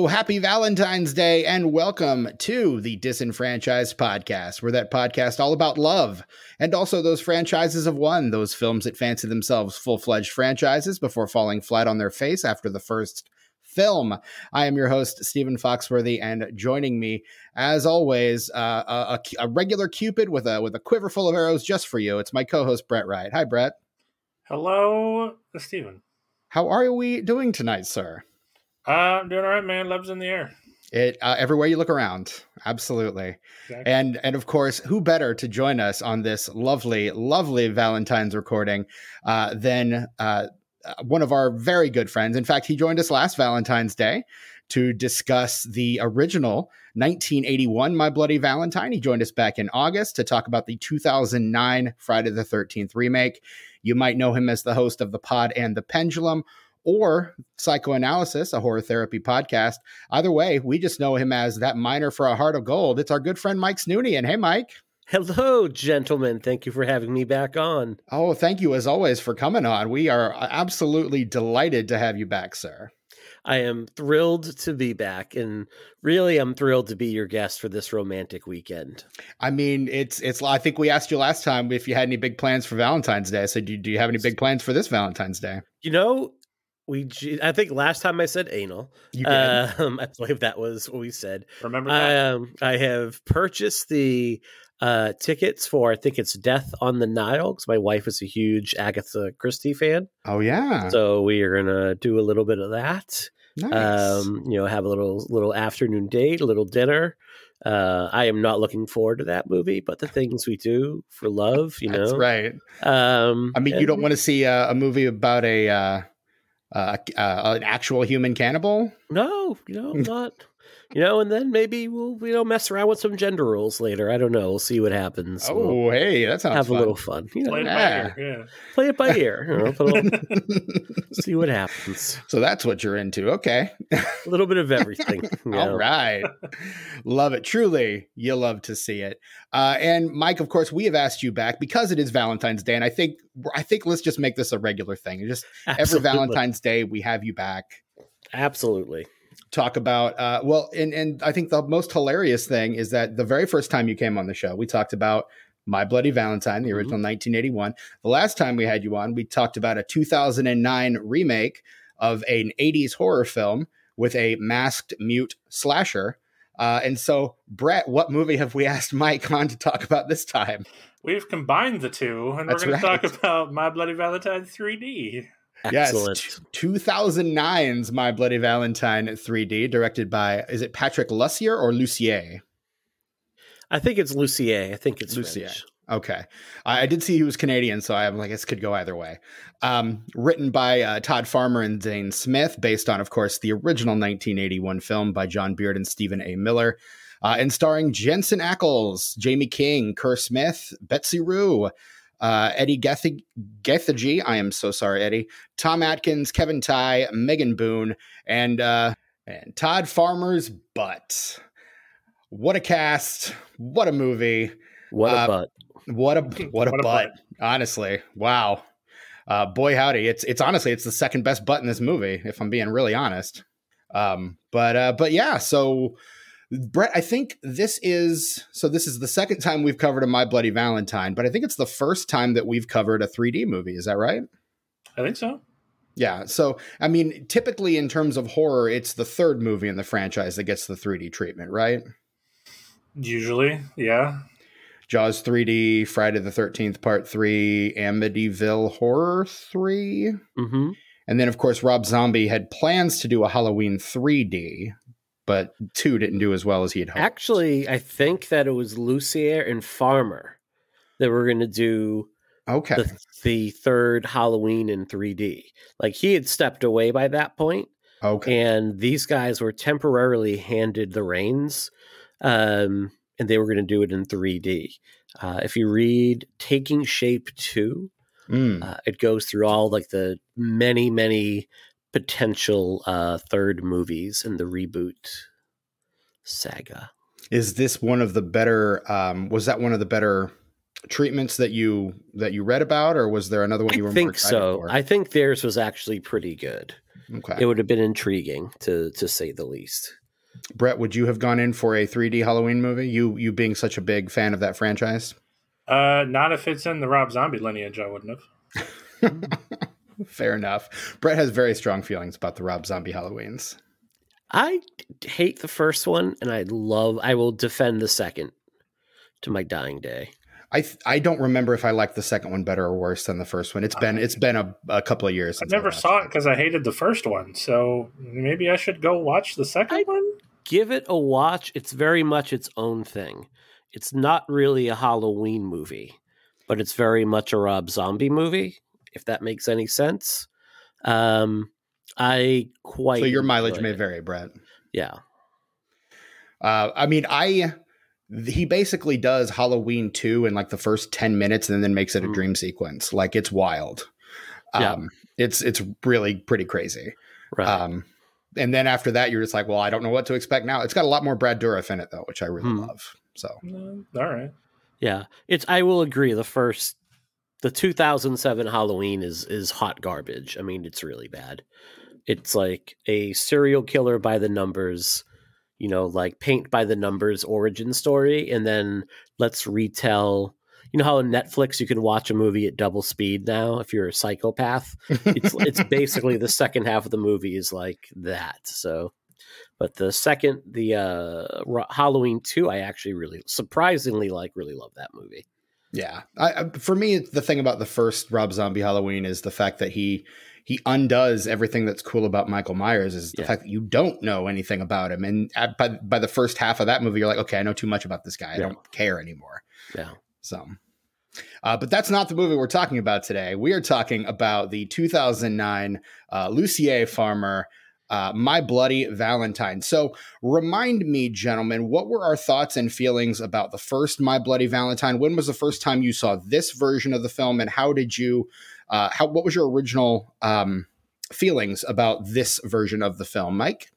Hello, happy Valentine's Day, and welcome to the Disenfranchised Podcast. We're that podcast all about love and also those franchises of one, those films that fancy themselves full fledged franchises before falling flat on their face after the first film. I am your host, Stephen Foxworthy, and joining me, as always, uh, a, a, regular Cupid with a with a quiver full of arrows just for you. It's my co-host Brett Wright. Hi, Brett. Hello, Stephen. How are we doing tonight, sir? Uh, I'm doing all right, man. Love's in the air. It uh, everywhere you look around, absolutely, exactly. and and of course, who better to join us on this lovely, lovely Valentine's recording uh, than uh, one of our very good friends. In fact, he joined us last Valentine's Day to discuss the original 1981 My Bloody Valentine. He joined us back in August to talk about the 2009 Friday the 13th remake. You might know him as the host of the Pod and the Pendulum or Psychoanalysis, a horror therapy podcast. Either way, we just know him as that miner for a heart of gold. It's our good friend Mike Snoonian. Hey, Mike. Hello, gentlemen. Thank you for having me back on. Oh, thank you as always for coming on. We are absolutely delighted to have you back, sir. I am thrilled to be back, and really, I'm thrilled to be your guest for this romantic weekend. I mean, it's it's. I think we asked you last time if you had any big plans for Valentine's Day. So, do, do you have any big plans for this Valentine's Day? You know, we I think last time I said anal. You. Um, I believe that was what we said. Remember that? Um, I have purchased the uh, tickets for I think it's Death on the Nile because my wife is a huge Agatha Christie fan. Oh yeah. So we are gonna do a little bit of that. Nice. Um, you know, have a little little afternoon date, a little dinner. Uh, I am not looking forward to that movie, but the things we do for love, you know, That's right. Um, I mean, you don't want to see a, a movie about a uh, uh, uh, an actual human cannibal? No, no, not. You know, and then maybe we'll you know mess around with some gender roles later. I don't know. We'll see what happens. Oh, we'll hey, that sounds have fun. a little fun. You know, play it yeah. by ear. Yeah. Play it by ear. You know, little, see what happens. So that's what you're into. Okay, a little bit of everything. You know? All right, love it. Truly, you love to see it. Uh, and Mike, of course, we have asked you back because it is Valentine's Day, and I think I think let's just make this a regular thing. Just Absolutely. every Valentine's Day, we have you back. Absolutely talk about uh, well and and i think the most hilarious thing is that the very first time you came on the show we talked about my bloody valentine the mm-hmm. original mm-hmm. 1981 the last time we had you on we talked about a 2009 remake of an 80s horror film with a masked mute slasher uh, and so brett what movie have we asked mike on to talk about this time we've combined the two and That's we're going right. to talk about my bloody valentine 3d Excellent. Yes, 2009's My Bloody Valentine 3D, directed by is it Patrick Lussier or Lucier? I think it's Lucier. I think it's Lucier. French. Okay, I, I, did see he was Canadian, so I'm like, this could go either way. Um, written by uh, Todd Farmer and Zane Smith, based on, of course, the original 1981 film by John Beaird and Stephen A. Miller, uh, and starring Jensen Ackles, Jaime King, Kerr Smith, Betsy Rue, uh, Eddie Gethage, I am so sorry, Eddie, Tom Atkins, Kevin Tighe, Megan Boone, and uh, and Todd Farmer's butt. What a cast! What a movie! What a uh, butt! What a what a, what butt. a butt! Honestly, wow. Uh, boy howdy, it's it's honestly it's the second best butt in this movie, if I'm being really honest. Um, but uh, but yeah, so Brett, I think this is so. This is the second time we've covered a My Bloody Valentine, but I think it's the first time that we've covered a 3D movie. Is that right? I think so. Yeah. So, I mean, typically in terms of horror, it's the third movie in the franchise that gets the 3D treatment, right? Usually, yeah. Jaws 3D, Friday the 13th, Part 3, Amityville Horror 3. Mm-hmm. And then, of course, Rob Zombie had plans to do a Halloween 3D, but two didn't do as well as he had hoped. Actually, I think that it was Lucier and Farmer that were going to do okay the, the, third Halloween in 3D. Like he had stepped away by that point. Okay, and these guys were temporarily handed the reins, um, and they were going to do it in 3D. Uh, if you read Taking Shape Two, mm. uh, it goes through all like the many many potential uh, third movies in the reboot saga. Is this one of the better? Um, was that one of the better treatments that you that you read about, or was there another one you I were? think so. For? I think theirs was actually pretty good. Okay. It would have been intriguing to to say the least. Brett, would you have gone in for a 3D Halloween movie? You you being such a big fan of that franchise? Uh, not if it's in the Rob Zombie lineage, I wouldn't have. Fair enough. Brett has very strong feelings about the Rob Zombie Halloweens. I hate the first one, and I love. I will defend the second to my dying day. I I don't remember if I liked the second one better or worse than the first one. It's been it's been a, a couple of years. I never I saw it because I hated the first one. So maybe I should go watch the second I one. Give it a watch. It's very much its own thing. It's not really a Halloween movie, but it's very much a Rob Zombie movie. If that makes any sense. Um, I quite so your mileage may vary, Brett. Yeah. Uh, I mean, I he basically does Halloween 2 in like the first 10 minutes and then makes it a mm. dream sequence. Like it's wild. Yeah. Um, it's it's really pretty crazy. Right. Um, and then after that, you're just like, well, I don't know what to expect now. It's got a lot more Brad Dourif in it though, which I really mm. love. So, mm, all right. Yeah, it's. I will agree. The first, the 2007 Halloween is is hot garbage. I mean, it's really bad. It's like a serial killer by the numbers you know, like paint by the numbers origin story, and then let's retell. You know how on Netflix you can watch a movie at double speed now if you're a psychopath. It's it's basically the second half of the movie is like that. So, but the second the uh, Halloween two, I actually really surprisingly like really love that movie. Yeah, I, for me, the thing about the first Rob Zombie Halloween is the fact that he he undoes everything that's cool about Michael Myers is the yeah. fact that you don't know anything about him. And at, by by the first half of that movie, you're like, okay, I know too much about this guy. I yeah. don't care anymore. Yeah. So, uh, but that's not the movie we're talking about today. We are talking about the 2009 uh, Lucier Farmer. Uh, My Bloody Valentine. So, remind me, gentlemen, what were our thoughts and feelings about the first My Bloody Valentine? When was the first time you saw this version of the film, and how did you uh, how what was your original um, feelings about this version of the film, Mike?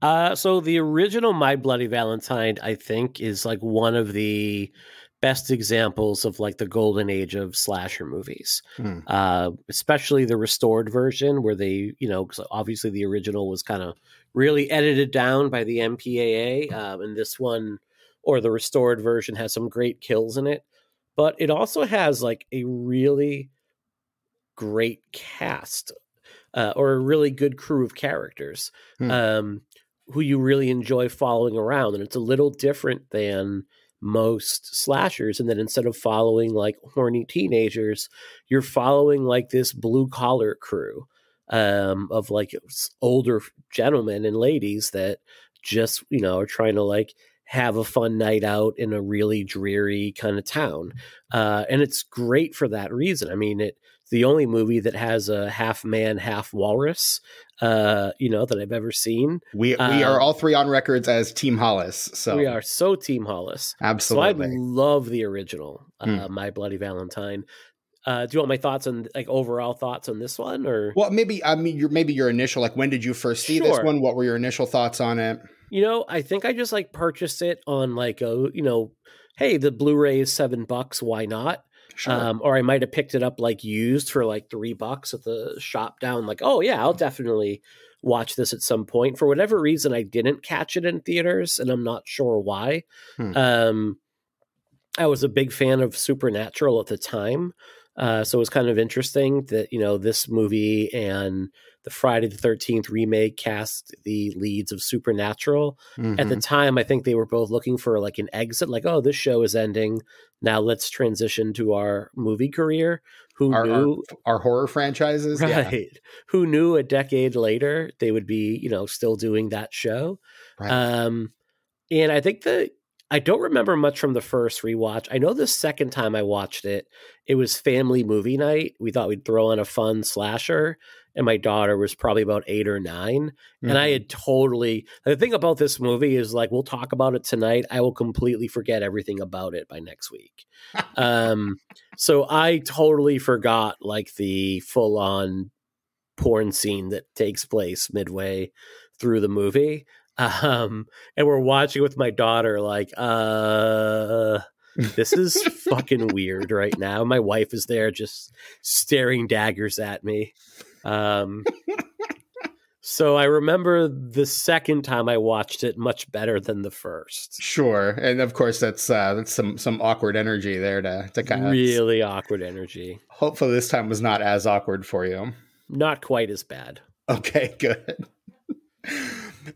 Uh, so the original My Bloody Valentine, I think, is like one of the best examples of like the golden age of slasher movies. Hmm. Uh, especially the restored version, where they, you know, obviously the original was kind of really edited down by the MPAA, um, and this one or the restored version has some great kills in it. But it also has like a really great cast uh, or a really good crew of characters hmm. um, who you really enjoy following around. And it's a little different than most slashers. And then instead of following like horny teenagers, you're following like this blue collar crew um, of like older gentlemen and ladies that just, you know, are trying to like have a fun night out in a really dreary kind of town. Uh, and it's great for that reason. I mean, it the only movie that has a half man, half walrus, uh, you know, that I've ever seen. We we um, are all three on records as Team Hollis. So we are so Team Hollis. Absolutely. So I love the original, uh, mm. My Bloody Valentine. Uh, do you want my thoughts on like overall thoughts on this one, or well, maybe I mean your maybe your initial like when did you first see sure. this one? What were your initial thoughts on it? You know, I think I just like purchased it on like a you know, hey, the Blu-ray is seven bucks, why not? Sure. Um, or I might have picked it up like used for like three bucks at the shop down. Like, oh yeah, I'll definitely watch this at some point. For whatever reason, I didn't catch it in theaters, and I'm not sure why. Hmm. Um, I was a big fan of Supernatural at the time, uh, so it was kind of interesting that you know this movie and the Friday the 13th remake cast the leads of Supernatural. Mm-hmm. At the mm-hmm. time, I think they were both looking for like an exit, like, oh, this show is ending. Now let's transition to our movie career. Who our, knew our, our, horror franchises? Right. Yeah. Who knew a decade later they would be, you know, still doing that show? Right. Um, and I think that I don't remember much from the first rewatch. I know the second time I watched it, it was family movie night. We thought we'd throw in a fun slasher and my daughter was probably about eight or 9 mm-hmm. and I mm-hmm. had totally. The thing about this movie is like we'll talk about it tonight. I will completely forget everything about it by next week. um, so I totally forgot like the full on porn scene that takes place midway through the movie. Um, and we're watching with my daughter, like, uh, this is fucking weird right now. My wife is there just staring daggers at me. Um, So I remember the second time I watched it much better than the first. Sure, and of course that's uh, that's some some awkward energy there to to kind of really awkward energy. Hopefully this time was not as awkward for you. Not quite as bad. Okay, good.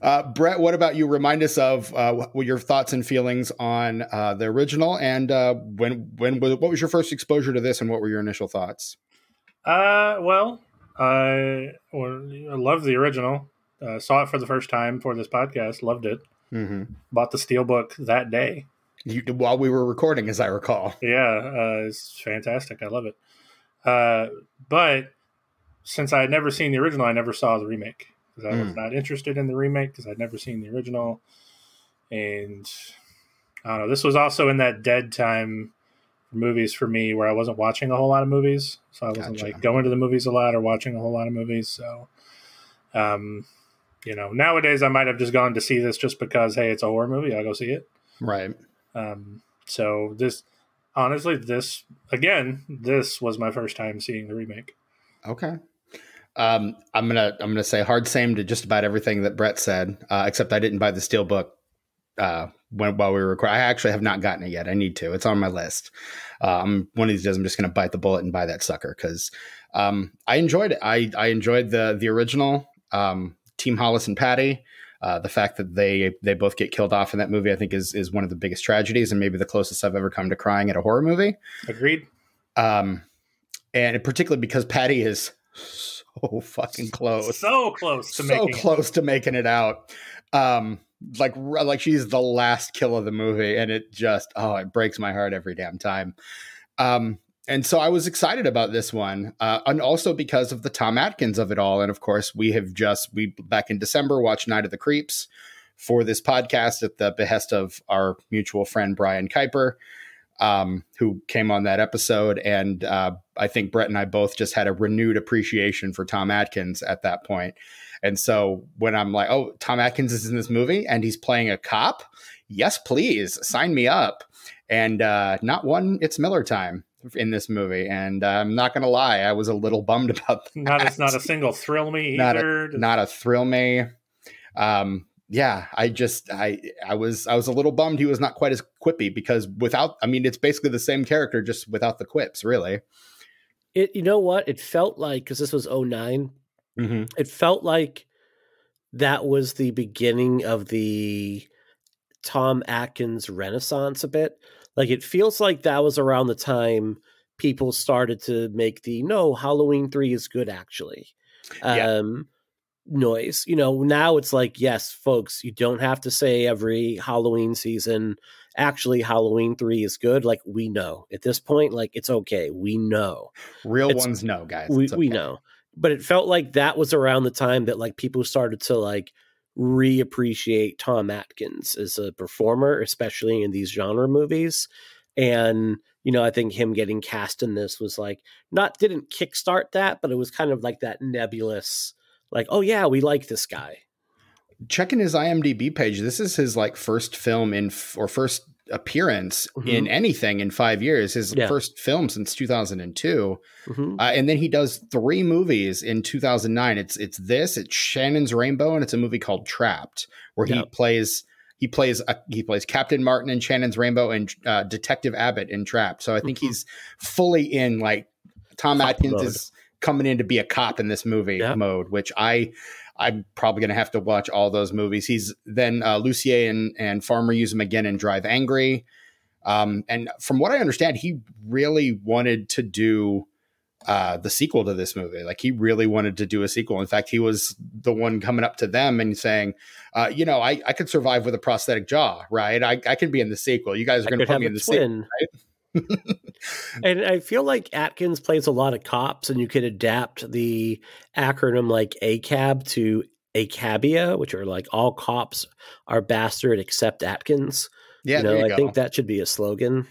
Uh, Brett, what about you? Remind us of uh, your thoughts and feelings on uh, the original, and uh, when when what was your first exposure to this, and what were your initial thoughts? Uh, well, I, I love the original. Uh, saw it for the first time for this podcast. Loved it. Mm-hmm. Bought the steelbook that day. You, while we were recording, as I recall. Yeah, uh, it's fantastic. I love it. Uh, but since I had never seen the original, I never saw the remake because I mm. was not interested in the remake because I'd never seen the original. And I don't know. This was also in that dead time for movies for me where I wasn't watching a whole lot of movies. So I wasn't gotcha. like going to the movies a lot or watching a whole lot of movies. So, um, you know, nowadays I might have just gone to see this just because, hey, it's a horror movie. I'll go see it. Right. Um, so this, honestly, this, again, this was my first time seeing the remake. Okay. Um, I'm gonna I'm gonna say hard same to just about everything that Brett said, uh, except I didn't buy the steelbook uh, when while we were recording. I actually have not gotten it yet. I need to. It's on my list. Um, one of these days, I'm just going to bite the bullet and buy that sucker because um, I enjoyed it. I I enjoyed the the original um, Team Hollis and Patty. Uh, the fact that they they both get killed off in that movie, I think, is is one of the biggest tragedies and maybe the closest I've ever come to crying at a horror movie. Agreed. Um, and particularly because Patty is fucking close, so close to so close it. to making it out. Um, like like she's the last kill of the movie and it just oh it breaks my heart every damn time um and so i was excited about this one uh, and also because of the tom atkins of it all and of course we have just we back in december watched night of the creeps for this podcast at the behest of our mutual friend brian kuiper um, who came on that episode and uh, i think brett and i both just had a renewed appreciation for tom atkins at that point. and so when I'm like, oh, Tom Atkins is in this movie and he's playing a cop, yes, please sign me up. And uh, not one, it's Miller time in this movie. And uh, I'm not going to lie, I was a little bummed about that. Not, it's not a single thrill me either. Not a, not a thrill me. Um, yeah, I just I I was I was a little bummed he was not quite as quippy because without I mean it's basically the same character just without the quips really. It you know what it felt like because this was 9 Mm-hmm. It felt like that was the beginning of the Tom Atkins renaissance a bit. Like it feels like that was around the time people started to make the no Halloween 3 is good actually. Yeah. Um noise. You know, now it's like yes, folks, you don't have to say every Halloween season actually Halloween 3 is good. Like we know. At this point like it's okay. We know. Real it's, ones know, guys. We okay. we know but it felt like that was around the time that like people started to like reappreciate Tom Atkins as a performer, especially in these genre movies. And you know, I think him getting cast in this was like not didn't kickstart that, but it was kind of like that nebulous, like, oh yeah, we like this guy. Checking his IMDb page, this is his like first film in or first appearance mm-hmm. in anything in five years. His yeah. first film since 2002, mm-hmm. uh, and then he does three movies in 2009. It's it's this, it's Shannon's Rainbow, and it's a movie called Trapped, where he plays he plays he plays Captain Martin in Shannon's Rainbow and uh, Detective Abbott in Trapped. So I think mm-hmm. he's fully in like Tom Atkins is coming in to be a cop in this movie mode, which I I'm probably going to have to watch all those movies. He's then uh, Lucier and, and Farmer use him again in Drive Angry. Um, and from what I understand, he really wanted to do uh, the sequel to this movie. Like he really wanted to do a sequel. In fact, he was the one coming up to them and saying, uh, you know, I, I could survive with a prosthetic jaw, right? I, I could be in the sequel. You guys are going to put me in the twin. sequel, right? and I feel like Atkins plays a lot of cops, and you could adapt the acronym like ACAB to ACABIA, which are like all cops are bastard except Atkins. Yeah, you know, you I go. think that should be a slogan.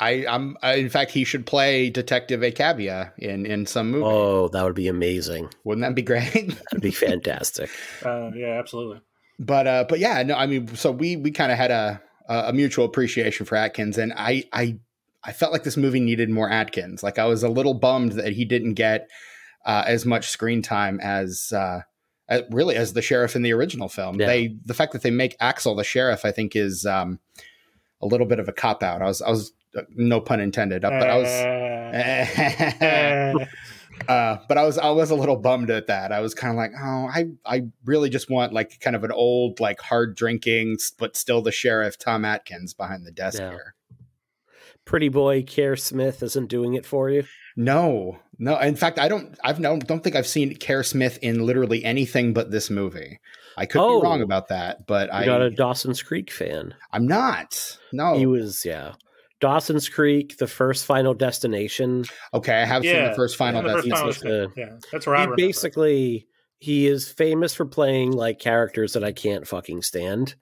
I, I'm, I, in fact, he should play Detective Acabia in in some movie. Oh, that would be amazing! Wouldn't that be great? That'd be fantastic. Uh, yeah, absolutely. But uh, but yeah, no, I mean, so we we kind of had a a mutual appreciation for Atkins, and I I I felt like this movie needed more Atkins. Like I was a little bummed that he didn't get uh, as much screen time as uh, uh, really as the sheriff in the original film. Yeah. They the fact that they make Axel the sheriff, I think, is um, a little bit of a cop out. I was I was uh, no pun intended, uh, but I was. uh, but I was I was a little bummed at that. I was kind of like, oh, I I really just want like kind of an old like hard drinking but still the sheriff Tom Atkins behind the desk yeah. here. Pretty boy Kerr Smith isn't doing it for you. No, no. In fact, I don't. I've no. Don't think I've seen Kerr Smith in literally anything but this movie. I could oh, be wrong about that, but I got a Dawson's Creek fan. I'm not. No, he was. Yeah, Dawson's Creek, the first Final Destination. Okay, I have yeah, seen the first Final yeah, Destination. yeah, that's where I basically he is famous for playing like characters that I can't fucking stand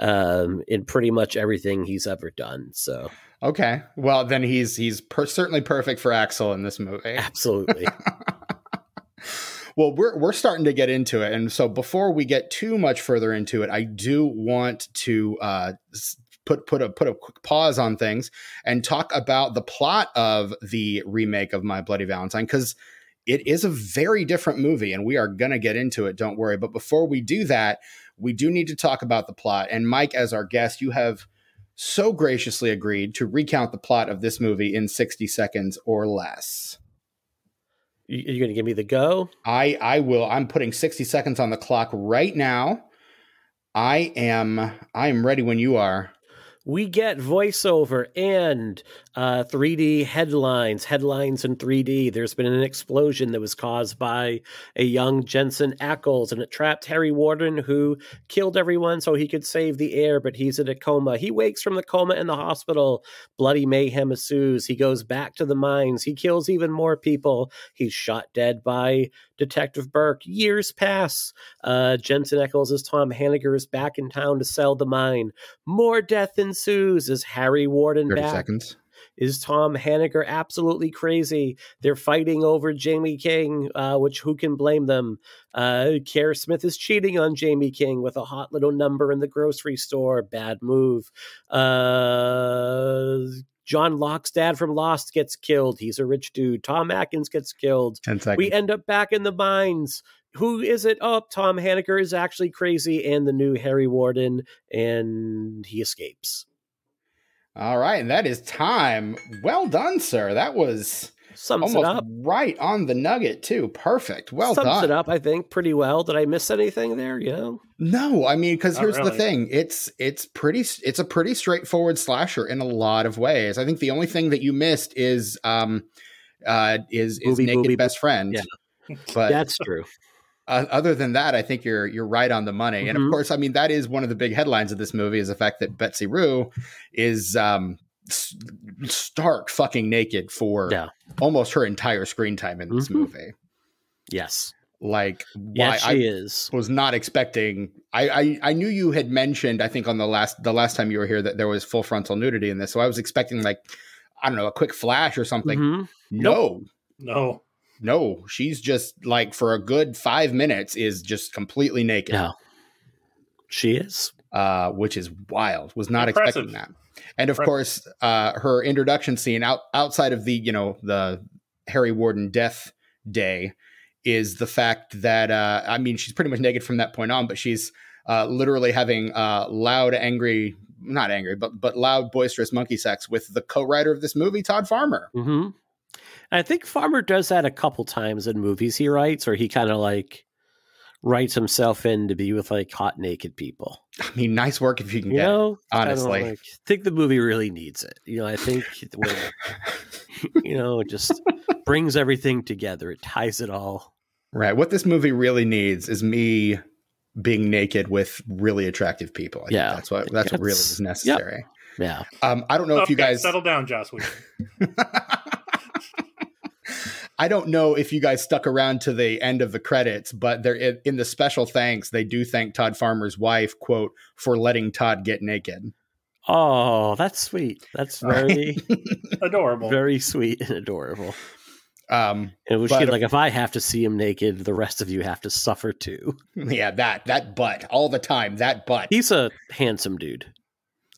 um, in pretty much everything he's ever done. So Okay. Well, then he's he's per- certainly perfect for Axel in this movie. Absolutely. well, we're we're starting to get into it, and so before we get too much further into it, I do want to uh, put put a put a quick pause on things and talk about the plot of the remake of My Bloody Valentine because it is a very different movie, and we are gonna get into it. Don't worry. But before we do that, we do need to talk about the plot. And Mike, as our guest, you have so graciously agreed to recount the plot of this movie in 60 seconds or less. You're going to give me the go? I I will. I'm putting 60 seconds on the clock right now. I am I am ready when you are we get voiceover and uh, 3D headlines, headlines in 3D. There's been an explosion that was caused by a young Jensen Ackles, and it trapped Harry Warden, who killed everyone so he could save the air, but he's in a coma. He wakes from the coma in the hospital. Bloody mayhem ensues. He goes back to the mines. He kills even more people. He's shot dead by Detective Burke. Years pass. Uh, Jensen Ackles as Tom Hanniger is back in town to sell the mine. More death ensues as Harry Warden 30 back. seconds. Is Tom Hanniger absolutely crazy? They're fighting over Jaime King, uh, which who can blame them? Uh, Kerr Smith is cheating on Jaime King with a hot little number in the grocery store. Bad move. Uh, John Locke's dad from Lost gets killed. He's a rich dude. Tom Atkins gets killed. 10 seconds. We end up back in the mines. Who is it? Oh, Tom Hanniger is actually crazy and the new Harry Warden, and he escapes. All right, and that is time. Well done, sir. That was Sums Almost it up. Right on the nugget, too. Perfect. Well Sums done. it up, I think, pretty well. Did I miss anything there? Yeah. No, I mean, because here's really. the thing. It's it's pretty it's a pretty straightforward slasher in a lot of ways. I think the only thing that you missed is um uh is is Movie, naked movie, best friend. Yeah. But that's true. Uh, other than that, I think you're you're right on the money. Mm-hmm. And of mm-hmm. course, I mean that is one of the big headlines of this movie is the fact that Betsy Rue is um, stark fucking naked for yeah. almost her entire screen time in this mm-hmm. movie. Yes. Like yes, she I is. was not expecting I, I I knew you had mentioned, I think on the last the last time you were here that there was full frontal nudity in this. So I was expecting like I don't know, a quick flash or something. Mm-hmm. No. No. No. She's just like for a good five minutes is just completely naked. No. She is. Uh, which is wild. Was not Impressive. expecting that. And of right. course, uh, her introduction scene out outside of the you know the Harry Warden death day is the fact that uh, I mean she's pretty much naked from that point on, but she's uh, literally having uh, loud, angry, not angry, but but loud, boisterous monkey sex with the co-writer of this movie, Todd Farmer. Mm-hmm. I think Farmer does that a couple times in movies he writes, or he kind of like writes himself in to be with like hot naked people. I mean, nice work if you can you get know, it, honestly. I like, think the movie really needs it. You know, I think when, you know, it just brings everything together. It ties it all. Right. What this movie really needs is me being naked with really attractive people. I yeah. that's what that's, what really is necessary. Yep. Yeah. Um, I don't know okay, if you guys settle down, Joss. I don't know if you guys stuck around to the end of the credits, but they're in, in the special thanks. They do thank Todd Farmer's wife, quote, for letting Todd get naked. Oh, that's sweet. That's very adorable. Very sweet and adorable. Um, and was but, like, if I have to see him naked, the rest of you have to suffer too. Yeah, that that butt all the time. That butt. He's a handsome dude.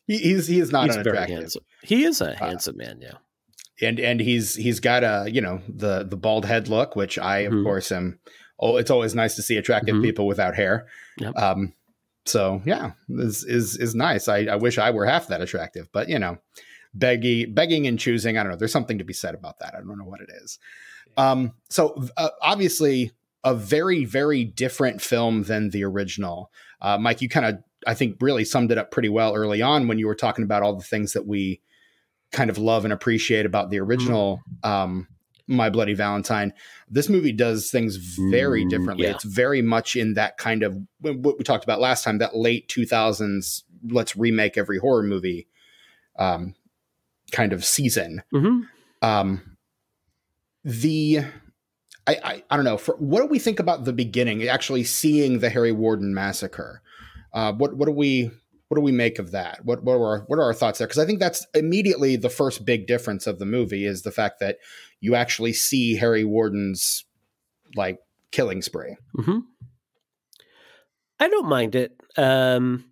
He, he's he is not he's very handsome. He is a uh, handsome man. Yeah and and he's he's got a you know the the bald head look, which I of mm-hmm. course am oh, it's always nice to see attractive mm-hmm. people without hair. Yep. Um, so yeah, is is is nice. I, I wish I were half that attractive, but you know, begging begging and choosing. I don't know. There's something to be said about that. I don't know what it is. Um, so uh, obviously, a very very different film than the original. Uh, Mike, you kind of I think really summed it up pretty well early on when you were talking about all the things that we kind of love and appreciate about the original um, My Bloody Valentine. This movie does things very mm, differently. Yeah. It's very much in that kind of what we talked about last time, that late 2000s, let's remake every horror movie um, kind of season. Mm-hmm. Um, the I, I, I don't know. For, what do we think about the beginning? Actually, seeing the Harry Warden massacre. Uh, what what do we what do we make of that? What what are our, what are our thoughts there? Because I think that's immediately the first big difference of the movie is the fact that you actually see Harry Warden's like killing spree. Mm-hmm. I don't mind it. Um,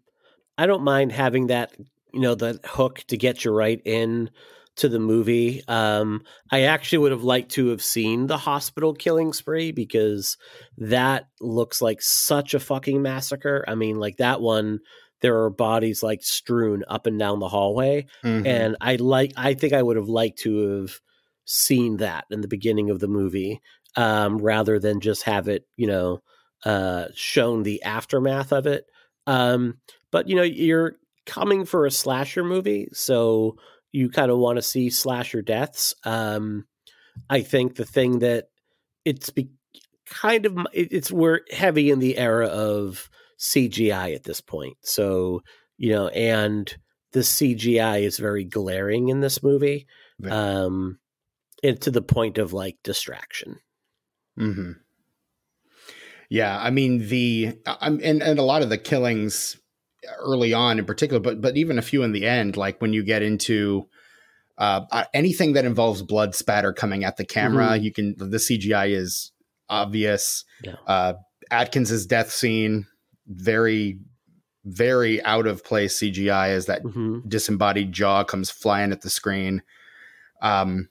I don't mind having that, you know, the hook to get you right in to the movie. Um, I actually would have liked to have seen the hospital killing spree because that looks like such a fucking massacre. I mean, like that one there are bodies like strewn up and down the hallway mm-hmm. and i like i think i would have liked to have seen that in the beginning of the movie um, rather than just have it you know uh, shown the aftermath of it um, but you know you're coming for a slasher movie so you kind of want to see slasher deaths um, i think the thing that it's be- kind of it's we're heavy in the era of CGI at this point. So, you know, and the CGI is very glaring in this movie. Right. Um and to the point of like distraction. Mhm. Yeah, I mean the I'm and, and a lot of the killings early on in particular, but but even a few in the end, like when you get into uh, anything that involves blood spatter coming at the camera, mm-hmm. you can the CGI is obvious. Yeah. Uh, Atkins's death scene very very out of place CGI as that mm-hmm. disembodied jaw comes flying at the screen. Um,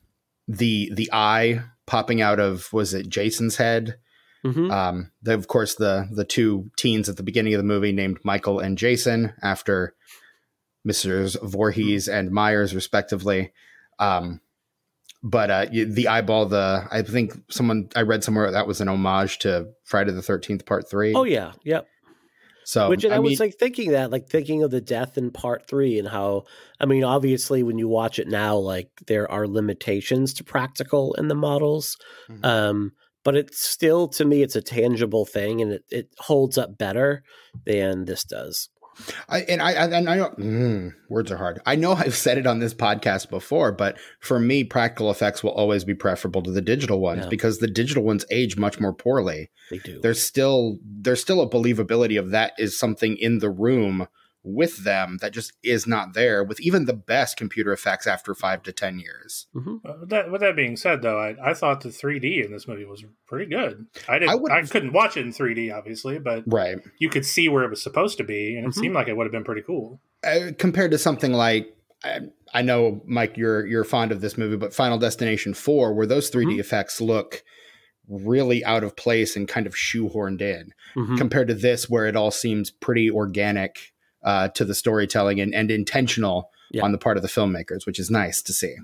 the the eye popping out of was it Jason's head? Mm-hmm. Um, the, of course the the two teens at the beginning of the movie named Michael and Jason after Mrs. Voorhees mm-hmm. and Myers respectively. Um, but uh, the eyeball, the I think someone I read somewhere that was an homage to Friday the Thirteenth Part Three. Oh yeah, yep. So, which I, I mean, was like thinking that, like thinking of the death in part three and how, I mean, obviously when you watch it now, like there are limitations to practical in the models. Mm-hmm. Um, but it's still, to me, it's a tangible thing and it, it holds up better than this does. I, and I and I know mm, words are hard. I know I've said it on this podcast before, but for me, practical effects will always be preferable to the digital ones yeah. because the digital ones age much more poorly. They do. There's still there's still a believability of that is something in the room with them that just is not there with even the best computer effects after five to ten years. Mm-hmm. Uh, that, with that being said, though, I, I thought the 3D in this movie was pretty good. I didn't, I, I, couldn't watch it in 3D, obviously, but right, you could see where it was supposed to be, and it mm-hmm. seemed like it would have been pretty cool uh, compared to something like. I, I know, Mike, you're you're fond of this movie, but Final Destination Four, where those 3D mm-hmm. effects look really out of place and kind of shoehorned in, mm-hmm. compared to this, where it all seems pretty organic uh, to the storytelling and, and intentional yeah. on the part of the filmmakers, which is nice to see.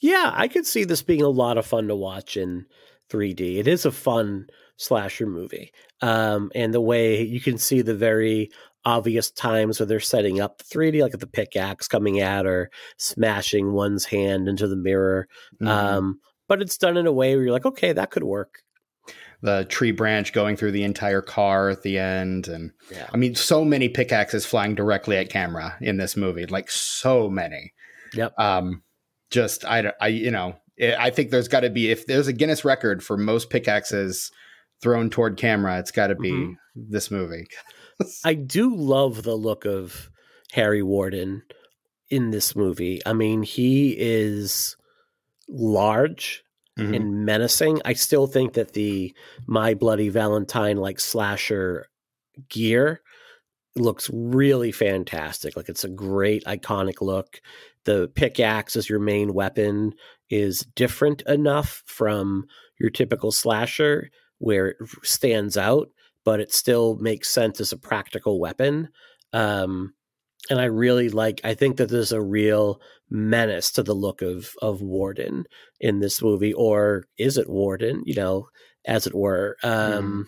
Yeah, I could see this being a lot of fun to watch in 3D. It is a fun slasher movie. Um, and the way you can see the very obvious times where they're setting up the 3D, like the pickaxe coming at or smashing one's hand into the mirror. Mm-hmm. Um, but it's done in a way where you're like, okay, that could work the tree branch going through the entire car at the end. And yeah. i mean so many pickaxes flying directly at camera in this movie like so many. Yep. Um just i i you know i think there's got to be if there's a guinness record for most pickaxes thrown toward camera it's got to be mm-hmm. this movie. I do love the look of harry warden in this movie. I mean he is large mm-hmm. and menacing. I still think that the My Bloody Valentine like slasher gear looks really fantastic. Like it's a great iconic look. The pickaxe as your main weapon is different enough from your typical slasher where it stands out, but it still makes sense as a practical weapon. Um, and I really like. I think that there's a real menace to the look of of Warden in this movie, or is it Warden? You know, as it were. Um, mm.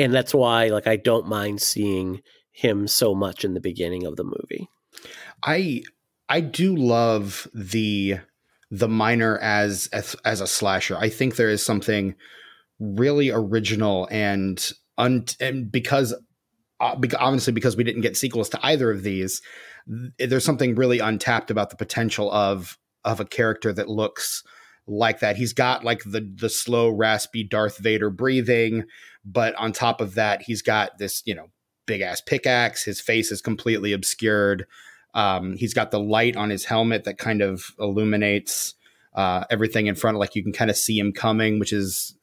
And that's why, like, I don't mind seeing him so much in the beginning of the movie. I I do love the the miner as as, as a slasher. I think there is something really original and un- and because uh, obviously because we didn't get sequels to either of these, there's something really untapped about the potential of of a character that looks like that. He's got like the the slow, raspy Darth Vader breathing, but on top of that, he's got this you know big ass pickaxe. His face is completely obscured. Um, he's got the light on his helmet that kind of illuminates uh, everything in front. Like you can kind of see him coming, which is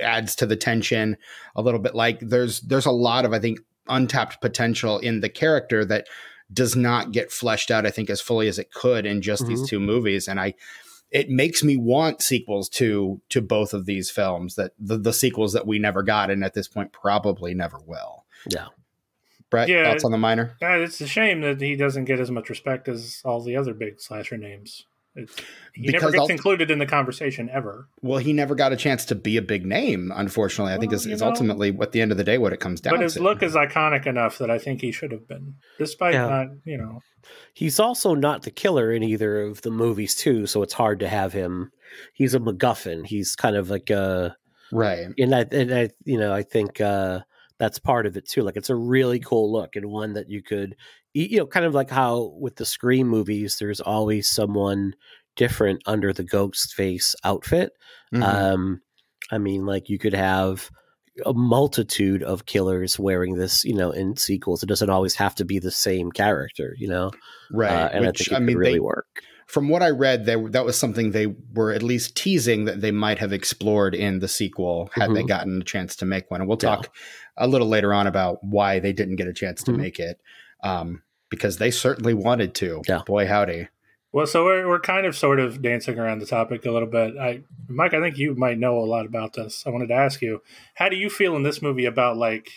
adds to the tension a little bit. Like there's there's a lot of I think untapped potential in the character that does not get fleshed out. I think as fully as it could in just mm-hmm. these two movies, and I it makes me want sequels to to both of these films that the, the sequels that we never got and at this point probably never will. Yeah. Brett, yeah, thoughts on the miner? Yeah, it's a shame that he doesn't get as much respect as all the other big slasher names. It's, he because never gets included in the conversation ever. Well, he never got a chance to be a big name. Unfortunately, I think is, is ultimately at the end of the day what it comes down. To. But his to. look is iconic enough that I think he should have been, despite yeah. not, you know. He's also not the killer in either of the movies too, so it's hard to have him. He's a MacGuffin. He's kind of like a right. And I, and I, you know, I think uh, that's part of it too. Like it's a really cool look and one that you could, you know, kind of like how with the Scream movies, there's always someone different under the ghost face outfit. Mm-hmm. Um, I mean, like you could have a multitude of killers wearing this, you know, in sequels. It doesn't always have to be the same character, you know, right? Uh, and Which, I think it I mean, really they, work. From what I read, they, that was something they were at least teasing that they might have explored in the sequel had mm-hmm. they gotten a chance to make one. And we'll talk yeah. a little later on about why they didn't get a chance to mm-hmm. make it, um, because they certainly wanted to. Yeah. Boy, howdy. Well, so we're, we're kind of sort of dancing around the topic a little bit. I, Mike, I think you might know a lot about this. I wanted to ask you, how do you feel in this movie about like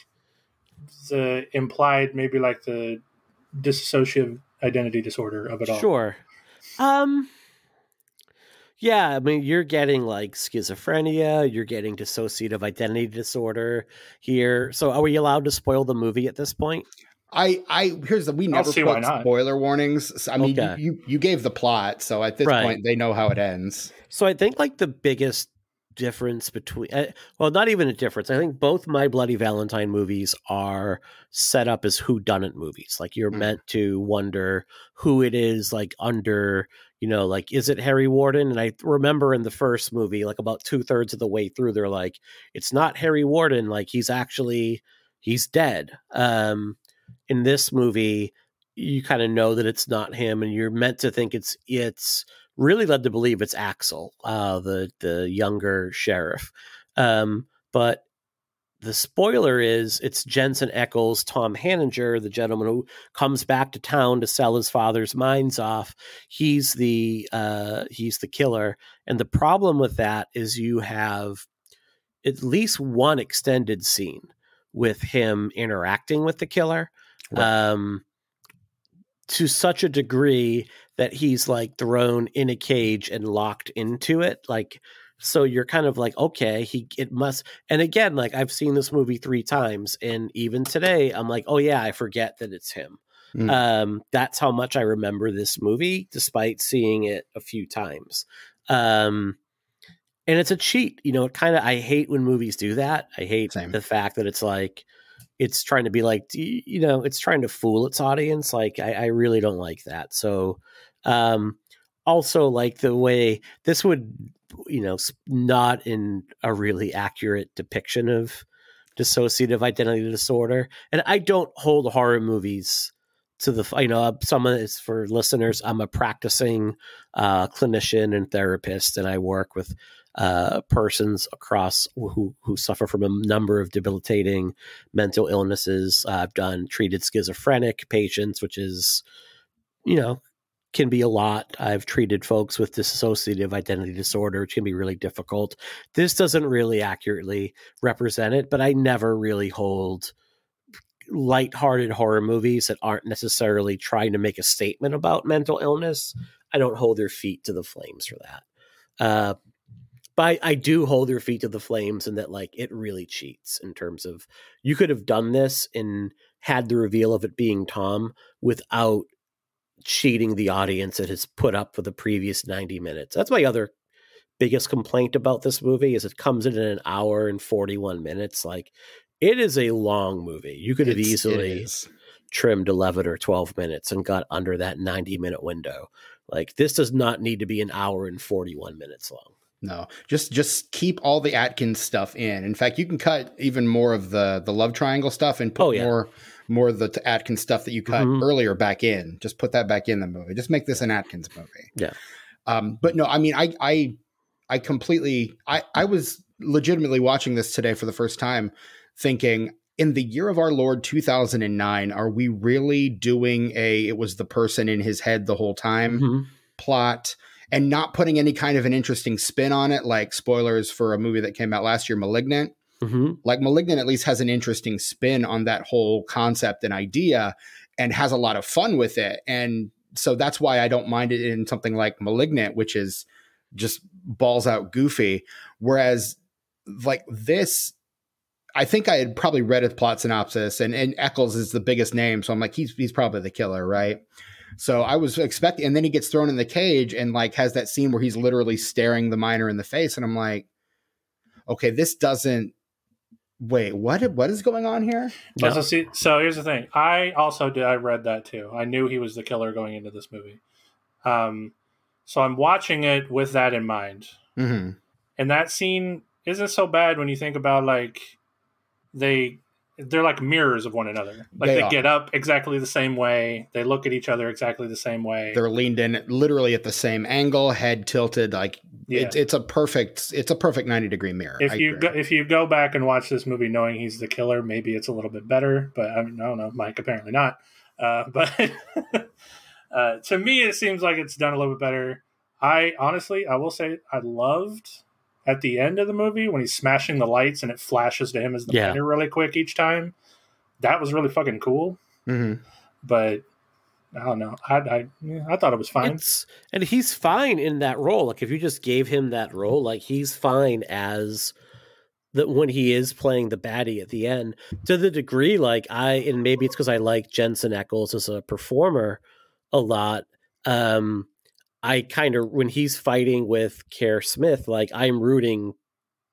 the implied, maybe like the dissociative identity disorder of it all? Sure. Um, yeah, I mean, you're getting like schizophrenia, you're getting dissociative identity disorder here. So, are we allowed to spoil the movie at this point? I, I here's the we never put spoiler warnings. I mean, okay. you, you gave the plot, so at this right. point they know how it ends. So I think like the biggest difference between uh, well, not even a difference. I think both My Bloody Valentine movies are set up as who done it movies. Like you're mm. meant to wonder who it is, like under you know, like is it Harry Warden? And I remember in the first movie, like about two thirds of the way through, they're like, it's not Harry Warden. Like he's actually he's dead. Um, in this movie, you kind of know that it's not him, and you're meant to think it's it's really led to believe it's Axel, uh, the the younger sheriff. Um, but the spoiler is it's Jensen Ackles, Tom Hanniger, the gentleman who comes back to town to sell his father's mines off. He's the uh, he's the killer, and the problem with that is you have at least one extended scene with him interacting with the killer right. um, to such a degree that he's like thrown in a cage and locked into it. Like, so you're kind of like, okay, he it must. And again, like I've seen this movie three times, and even today, I'm like, oh yeah, I forget that it's him. Mm. Um, that's how much I remember this movie, despite seeing it a few times. Um, and it's a cheat, you know. It kind of I hate when movies do that. I hate Same. the fact that it's like it's trying to be like you know it's trying to fool its audience like i, I really don't like that. So um also like the way this would you know not in a really accurate depiction of dissociative identity disorder and i don't hold horror movies to the you know some of it's for listeners i'm a practicing uh, clinician and therapist and i work with uh, persons across who who suffer from a number of debilitating mental illnesses. Uh, I've done treated schizophrenic patients, which is, you know, can be a lot. I've treated folks with dissociative identity disorder, which can be really difficult. This doesn't really accurately represent it, but I never really hold light-hearted horror movies that aren't necessarily trying to make a statement about mental illness. I don't hold their feet to the flames for that. Uh, but I, I, do hold their feet to the flames and that like it really cheats in terms of you could have done this and had the reveal of it being Tom without cheating the audience that has put up for the previous 90 minutes. That's my other biggest complaint about this movie is it comes in an hour and 41 minutes. Like it is a long movie. You could have it's, easily trimmed 11 or 12 minutes and got under that 90 minute window. Like this does not need to be an hour and 41 minutes long. No, just just keep all the Atkins stuff in. In fact, you can cut even more of the the love triangle stuff and put oh, yeah. more more of the Atkins stuff that you cut mm-hmm. earlier back in. Just put that back in the movie. Just make this an Atkins movie. Yeah. Um, but no, I mean, I I I completely I I was legitimately watching this today for the first time, thinking in the year of our Lord 2009, are we really doing a it was the person in his head the whole time mm-hmm. plot? And not putting any kind of an interesting spin on it, like spoilers for a movie that came out last year, Malignant. Mm-hmm. Like Malignant at least has an interesting spin on that whole concept and idea and has a lot of fun with it. And so that's why I don't mind it in something like Malignant, which is just balls out goofy. Whereas like this, I think I had probably read a plot synopsis and, and Ackles is the biggest name. So I'm like, he's, he's probably the killer, right? So I was expecting, and then he gets thrown in the cage and like has that scene where he's literally staring the miner in the face. And I'm like, okay, this doesn't wait, what what is going on here? No. So, see, so here's the thing. I also did. I read that too. I knew he was the killer going into this movie. Um, so I'm watching it with that in mind. Mm-hmm. And that scene isn't so bad when you think about like they they're like mirrors of one another. Like they, they get up exactly the same way. They look at each other exactly the same way. They're leaned in literally at the same angle, head tilted. Like yeah. it's it's a perfect it's a perfect ninety degree mirror. If I you go, if you go back and watch this movie knowing he's the killer, maybe it's a little bit better. But I, mean, I don't know, Mike. Apparently not. Uh, but uh, to me, it seems like it's done a little bit better. I honestly, I will say, I loved at the end of the movie when he's smashing the lights and it flashes to him as the yeah. miner really quick each time. That was really fucking cool. Mm-hmm. But I don't know. I I, I thought it was fine. It's, and he's fine in that role. Like if you just gave him that role, like he's fine as that when he is playing the baddie at the end. To the degree, like I and maybe it's because I like Jensen Ackles as a performer a lot. Um, I kind of when he's fighting with Kerr Smith, like I'm rooting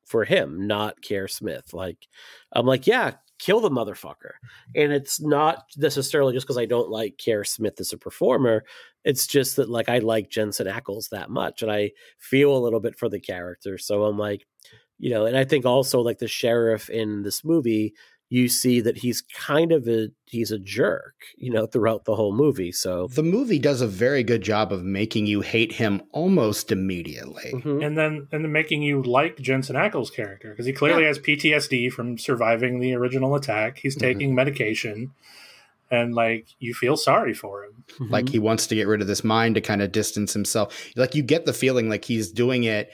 for him, not Kerr Smith. Like I'm like, yeah, kill the motherfucker. And it's not necessarily just because I don't like Kerr Smith as a performer. It's just that like I like Jensen Ackles that much, and I feel a little bit for the character. So I'm like, you know, and I think also like the sheriff in this movie you see that he's kind of a he's a jerk, you know, throughout the whole movie. So the movie does a very good job of making you hate him almost immediately, mm-hmm. and then and then making you like Jensen Ackles' character because he clearly yeah. has PTSD from surviving the original attack. He's mm-hmm. taking mm-hmm. medication, and like you feel sorry for him, mm-hmm. like he wants to get rid of this mind to kind of distance himself. Like you get the feeling like he's doing it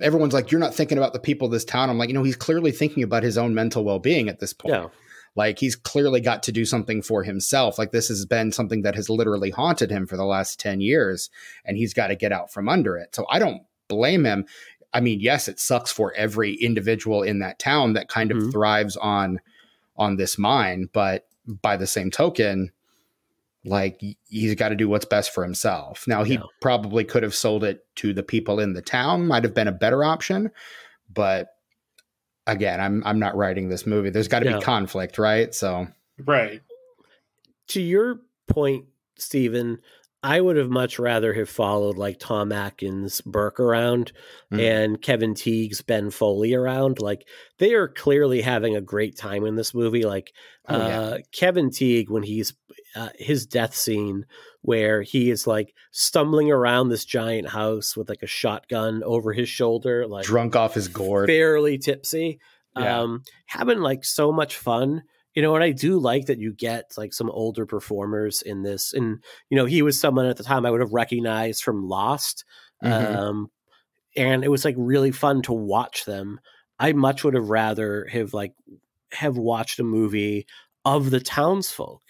everyone's like, you're not thinking about the people of this town. I'm like, you know, he's clearly thinking about his own mental well being at this point. Yeah. Like he's clearly got to do something for himself. Like this has been something that has literally haunted him for the last 10 years and he's got to get out from under it. So I don't blame him. I mean, yes, it sucks for every individual in that town that kind of mm-hmm. thrives on on this mine, but by the same token, like he's got to do what's best for himself. Now he yeah. probably could have sold it to the people in the town, might have been a better option, but again, I'm I'm not writing this movie. There's got to yeah. be conflict, right? So Right. To your point, Stephen, I would have much rather have followed like Tom Atkins Burke around mm. and Kevin Tighe's Ben Foley around. Like they are clearly having a great time in this movie. Like oh, uh. Kevin Tighe when he's uh, his death scene where he is like stumbling around this giant house with like a shotgun over his shoulder, like drunk off his gourd, fairly tipsy, yeah. um, having like so much fun you know, and I do like that you get like some older performers in this. And, you know, he was someone at the time I would have recognized from Lost. Mm-hmm. Um, and it was like really fun to watch them. I much would have rather have like have watched a movie of the townsfolk.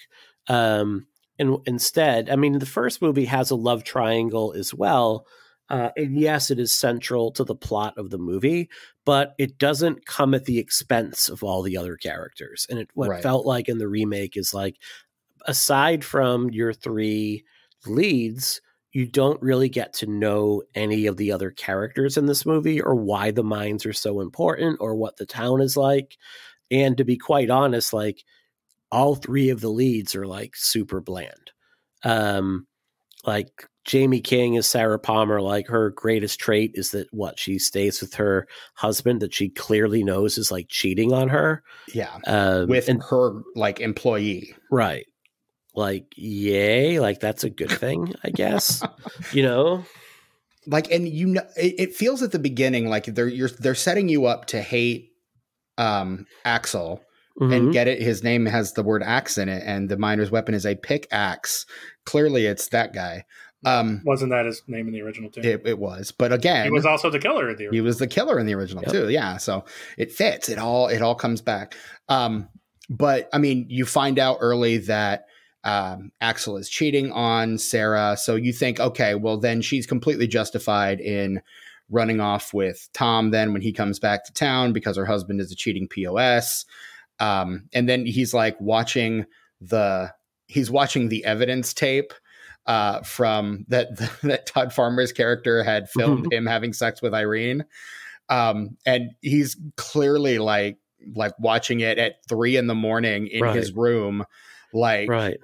Um, and instead, I mean, the first movie has a love triangle as well. Uh, and yes, it is central to the plot of the movie, but it doesn't come at the expense of all the other characters. And it, what right. felt like in the remake is like, aside from your three leads, you don't really get to know any of the other characters in this movie or why the mines are so important or what the town is like. And to be quite honest, like all three of the leads are like super bland. Um, like Jaime King is Sarah Palmer. Like her greatest trait is that what she stays with her husband that she clearly knows is like cheating on her. Yeah, um, with and, her like employee. Right like yay like that's a good thing i guess you know like and you know it, it, feels at the beginning like they're you're they're setting you up to hate um axel mm-hmm. and get it his name has the word axe in it and the miner's weapon is a pickaxe clearly it's that guy um wasn't that his name in the original too it, it was but again he was also the killer in the original. he was the killer in the original yep. too yeah so it fits it all it all comes back um but i mean you find out early that um, Axel is cheating on Sarah. So you think, okay, well, then she's completely justified in running off with Tom then when he comes back to town because her husband is a cheating POS. Um, and then he's like watching the he's watching the evidence tape uh, from that that Todd Farmer's character had filmed mm-hmm. him having sex with Irene. Um, and he's clearly like like watching it at three in the morning in right. his room like right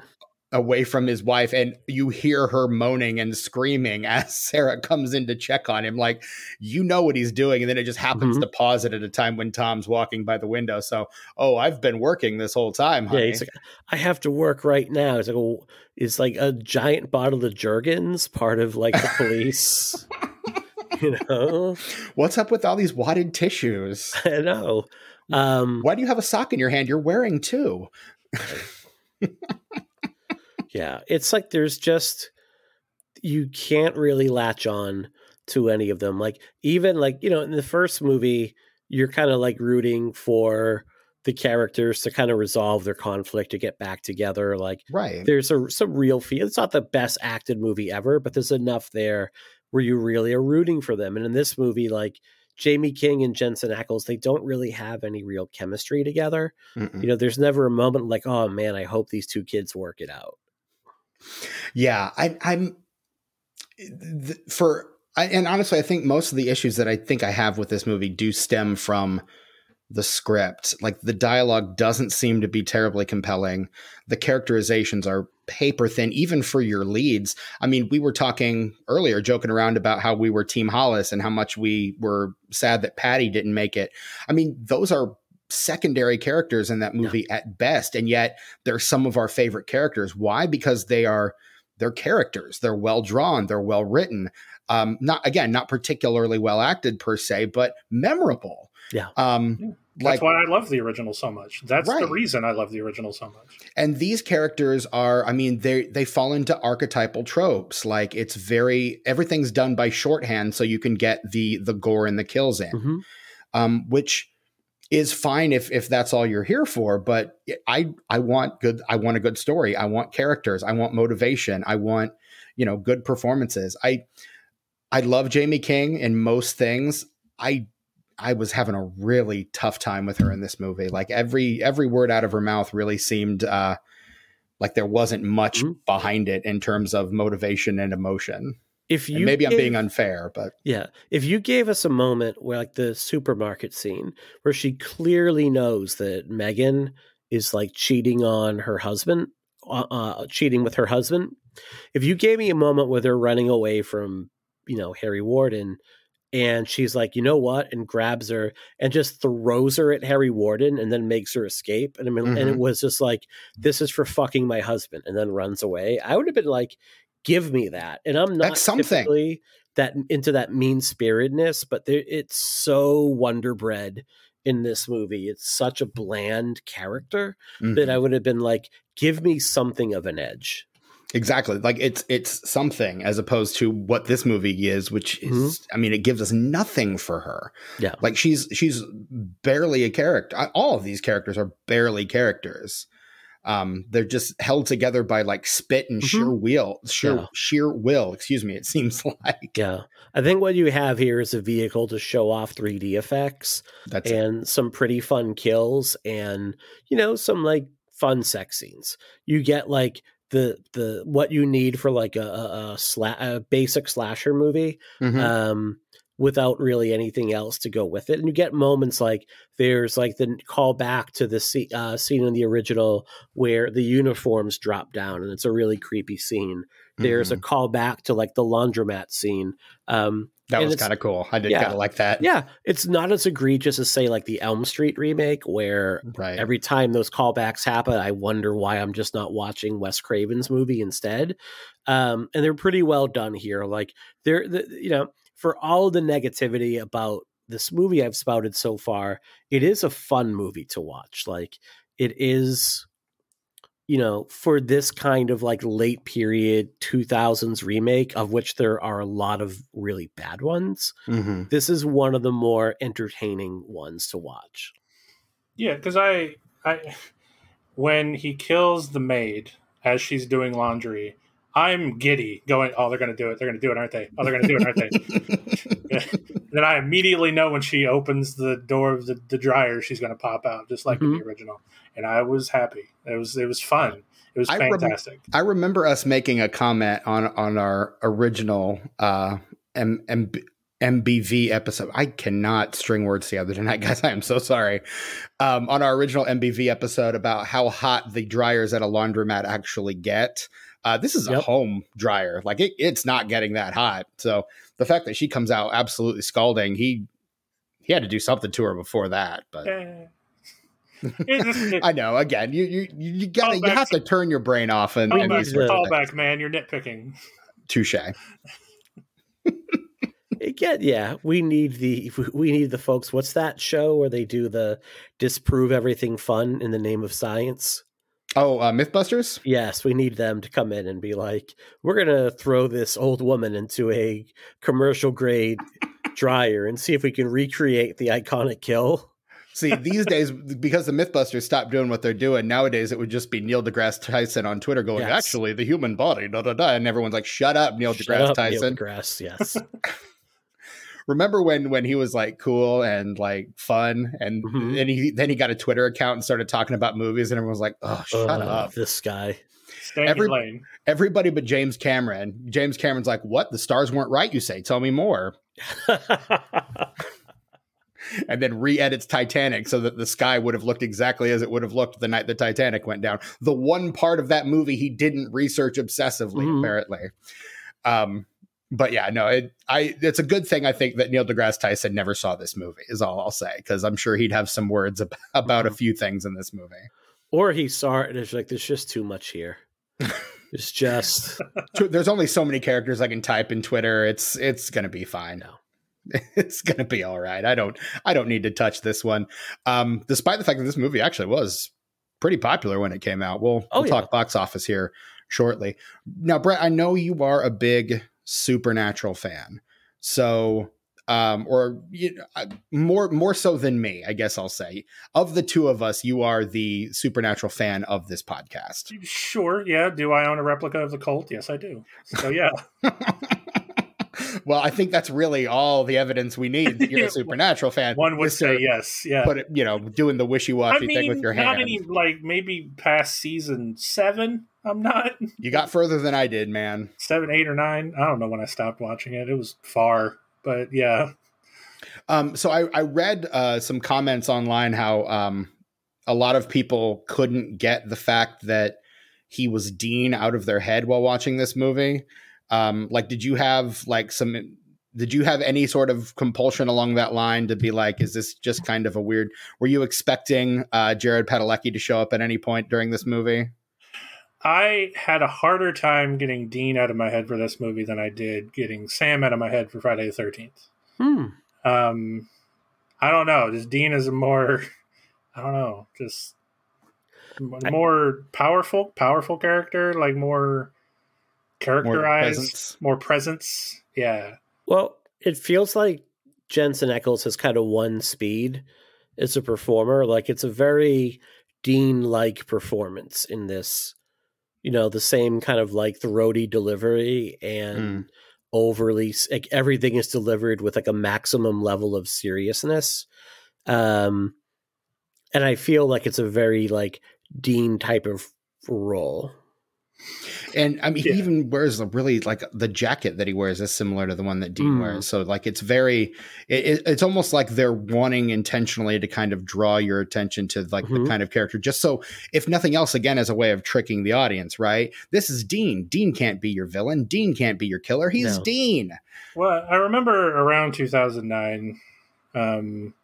away from his wife and you hear her moaning and screaming as Sarah comes in to check on him like you know what he's doing and then it just happens mm-hmm. to pause it at a time when Tom's walking by the window. So oh I've been working this whole time honey. yeah he's like I have to work right now. It's like a, it's like a giant bottle of Jergens part of like the police. You know? What's up with all these wadded tissues? I know. Um why do you have a sock in your hand? You're wearing two yeah, it's like there's just you can't really latch on to any of them. Like even like you know in the first movie, you're kind of like rooting for the characters to kind of resolve their conflict to get back together. Like right, there's a some real feel. It's not the best acted movie ever, but there's enough there where you really are rooting for them. And in this movie, like Jaime King and Jensen Ackles, they don't really have any real chemistry together. Mm-mm. You know, there's never a moment like, oh man, I hope these two kids work it out. Yeah, I, am for, I, and honestly, I think most of the issues that I think I have with this movie do stem from the script. Like the dialogue doesn't seem to be terribly compelling. The characterizations are paper thin, even for your leads. I mean, we were talking earlier, joking around about how we were Team Hollis and how much we were sad that Patty didn't make it. I mean, those are secondary characters in that movie yeah. at best and yet they're some of our favorite characters why because they are they're characters they're well drawn they're well written um not again not particularly well acted per se but memorable yeah um yeah. That's like, why I love the original so much. That's right. the reason I love the original so much. And these characters are, I mean, they they fall into archetypal tropes. Like it's very everything's done by shorthand, so you can get the the gore and the kills in, mm-hmm. um, which is fine if if that's all you're here for but i i want good i want a good story. I want characters. I want motivation. I want you know good performances. I i love Jaime King in most things. I i was having a really tough time with her in this movie. Like every every word out of her mouth really seemed uh like there wasn't much mm-hmm. behind it in terms of motivation and emotion if you and maybe gave, I'm being unfair, but yeah, if you gave us a moment where like the supermarket scene where she clearly knows that Megan is like cheating on her husband, uh, uh, cheating with her husband, if you gave me a moment where they're running away from you know Harry Warden and she's like, you know what, and grabs her and just throws her at Harry Warden and then makes her escape. And I mean, mm-hmm. and it mm-hmm. was just like, this is for fucking my husband, and then runs away. I would have been like, give me that. And I'm not That's something that into that mean spiritedness, but it's so wonder bread in this movie. It's such a bland character mm-hmm. that I would have been like, give me something of an edge. Exactly. Like it's it's something as opposed to what this movie is, which is mm-hmm. I mean, it gives us nothing for her. Yeah. Like she's she's barely a character. All of these characters are barely characters. Um, they're just held together by like spit and mm-hmm. sheer will, sheer yeah. sheer will. Excuse me. It seems like. Yeah, I think what you have here is a vehicle to show off 3D effects That's and it. some pretty fun kills, and you know some like fun sex scenes. You get like the the what you need for like a a, a, sla- a basic slasher movie mm-hmm. um without really anything else to go with it and you get moments like there's like the call back to the uh, scene in the original where the uniforms drop down and it's a really creepy scene there's mm-hmm. a call back to like the laundromat scene um that was kind of cool. I did yeah, kind of like that. Yeah, it's not as egregious as say like the Elm Street remake, where right. every time those callbacks happen, I wonder why I'm just not watching Wes Craven's movie instead. Um, and they're pretty well done here. Like they're, the, you know, for all the negativity about this movie I've spouted so far, it is a fun movie to watch. Like it is you know, for this kind of like late period 2000s remake, of which there are a lot of really bad ones, mm-hmm. this is one of the more entertaining ones to watch. Yeah, because I, I, when he kills the maid as she's doing laundry, I'm giddy, going, "Oh, they're going to do it! They're going to do it, aren't they? Oh, they're going to do it, aren't they?" then I immediately know when she opens the door of the, the dryer, she's going to pop out, just like mm-hmm. in the original. And I was happy. It was it was fun. It was fantastic. I, rem- I remember us making a comment on on our original uh, M- M- MBV episode. I cannot string words together tonight, guys. I am so sorry. Um, on our original MBV episode about how hot the dryers at a laundromat actually get. Uh, this is yep. a home dryer. Like it, it's not getting that hot. So the fact that she comes out absolutely scalding, he he had to do something to her before that. But I know. Again, you you you gotta you have to turn your brain off and, and these callback, man. You're nitpicking. Touche. Again, yeah, we need the we need the folks. What's that show where they do the disprove everything fun in the name of science? Oh, uh, MythBusters? Yes, we need them to come in and be like, we're going to throw this old woman into a commercial grade dryer and see if we can recreate the iconic kill. See, these days, because the Mythbusters stopped doing what they're doing, nowadays it would just be Neil deGrasse Tyson on Twitter going, yes. actually, the human body, da da da. And everyone's like, shut up, Neil shut deGrasse up, Tyson. Neil deGrasse, yes. remember when when he was like cool and like fun and mm-hmm. and he then he got a Twitter account and started talking about movies and everyone was like, "Oh, shut uh, up." This guy. Every, everybody but James Cameron. James Cameron's like, "What? The stars weren't right, you say? Tell me more." and then re-edits Titanic so that the sky would have looked exactly as it would have looked the night the Titanic went down. The one part of that movie he didn't research obsessively, mm-hmm. apparently. Um, but yeah, no, it, I it's a good thing I think that Neil deGrasse Tyson never saw this movie is all I'll say because I'm sure he'd have some words ab- about a mm-hmm. few things in this movie. Or he saw it and it's like there's just too much here. it's just there's only so many characters I can type in Twitter. It's it's gonna be fine. No. It's gonna be all right. I don't I don't need to touch this one. Um, despite the fact that this movie actually was pretty popular when it came out. We'll, oh, we'll yeah. talk box office here shortly. Now, Brett, I know you are a big supernatural fan. So, um, or you know, more more so than me, I guess I'll say. Of the two of us, you are the supernatural fan of this podcast. Sure, yeah. Do I own a replica of the Colt? Yes, I do. So yeah. well, I think that's really all the evidence we need that you're a supernatural fan. One would say yes, yeah. But you know, doing the wishy washy I mean, thing with your hand. Any, like maybe past season seven. I'm not. You got further than I did, man. Seven, eight, or nine. I don't know when I stopped watching it. It was far, but yeah. Um, so I, I read uh, some comments online how um, a lot of people couldn't get the fact that he was Dean out of their head while watching this movie. Um, like, did you have like some? Did you have any sort of compulsion along that line to be like, is this just kind of a weird? Were you expecting uh, Jared Padalecki to show up at any point during this movie? I had a harder time getting Dean out of my head for this movie than I did getting Sam out of my head for Friday the Thirteenth. Hmm. Um, I don't know. Just Dean is a more, I don't know, just more powerful, powerful character, like more characterized, more presence. more presence. Yeah. Well, it feels like Jensen Ackles has kind of one speed as a performer. Like it's a very Dean like performance in this. You know, the same kind of like throaty delivery and mm. overly like everything is delivered with like a maximum level of seriousness. Um and I feel like it's a very like Dean type of role. And I mean, yeah. he even wears a really like the jacket that he wears is similar to the one that Dean mm. wears. So like, it's very, it, it's almost like they're wanting intentionally to kind of draw your attention to like mm-hmm. the kind of character, just so if nothing else, again, as a way of tricking the audience, right? This is Dean. Dean can't be your villain. Dean can't be your killer. He's no. Dean. Well, I remember around 2009, um,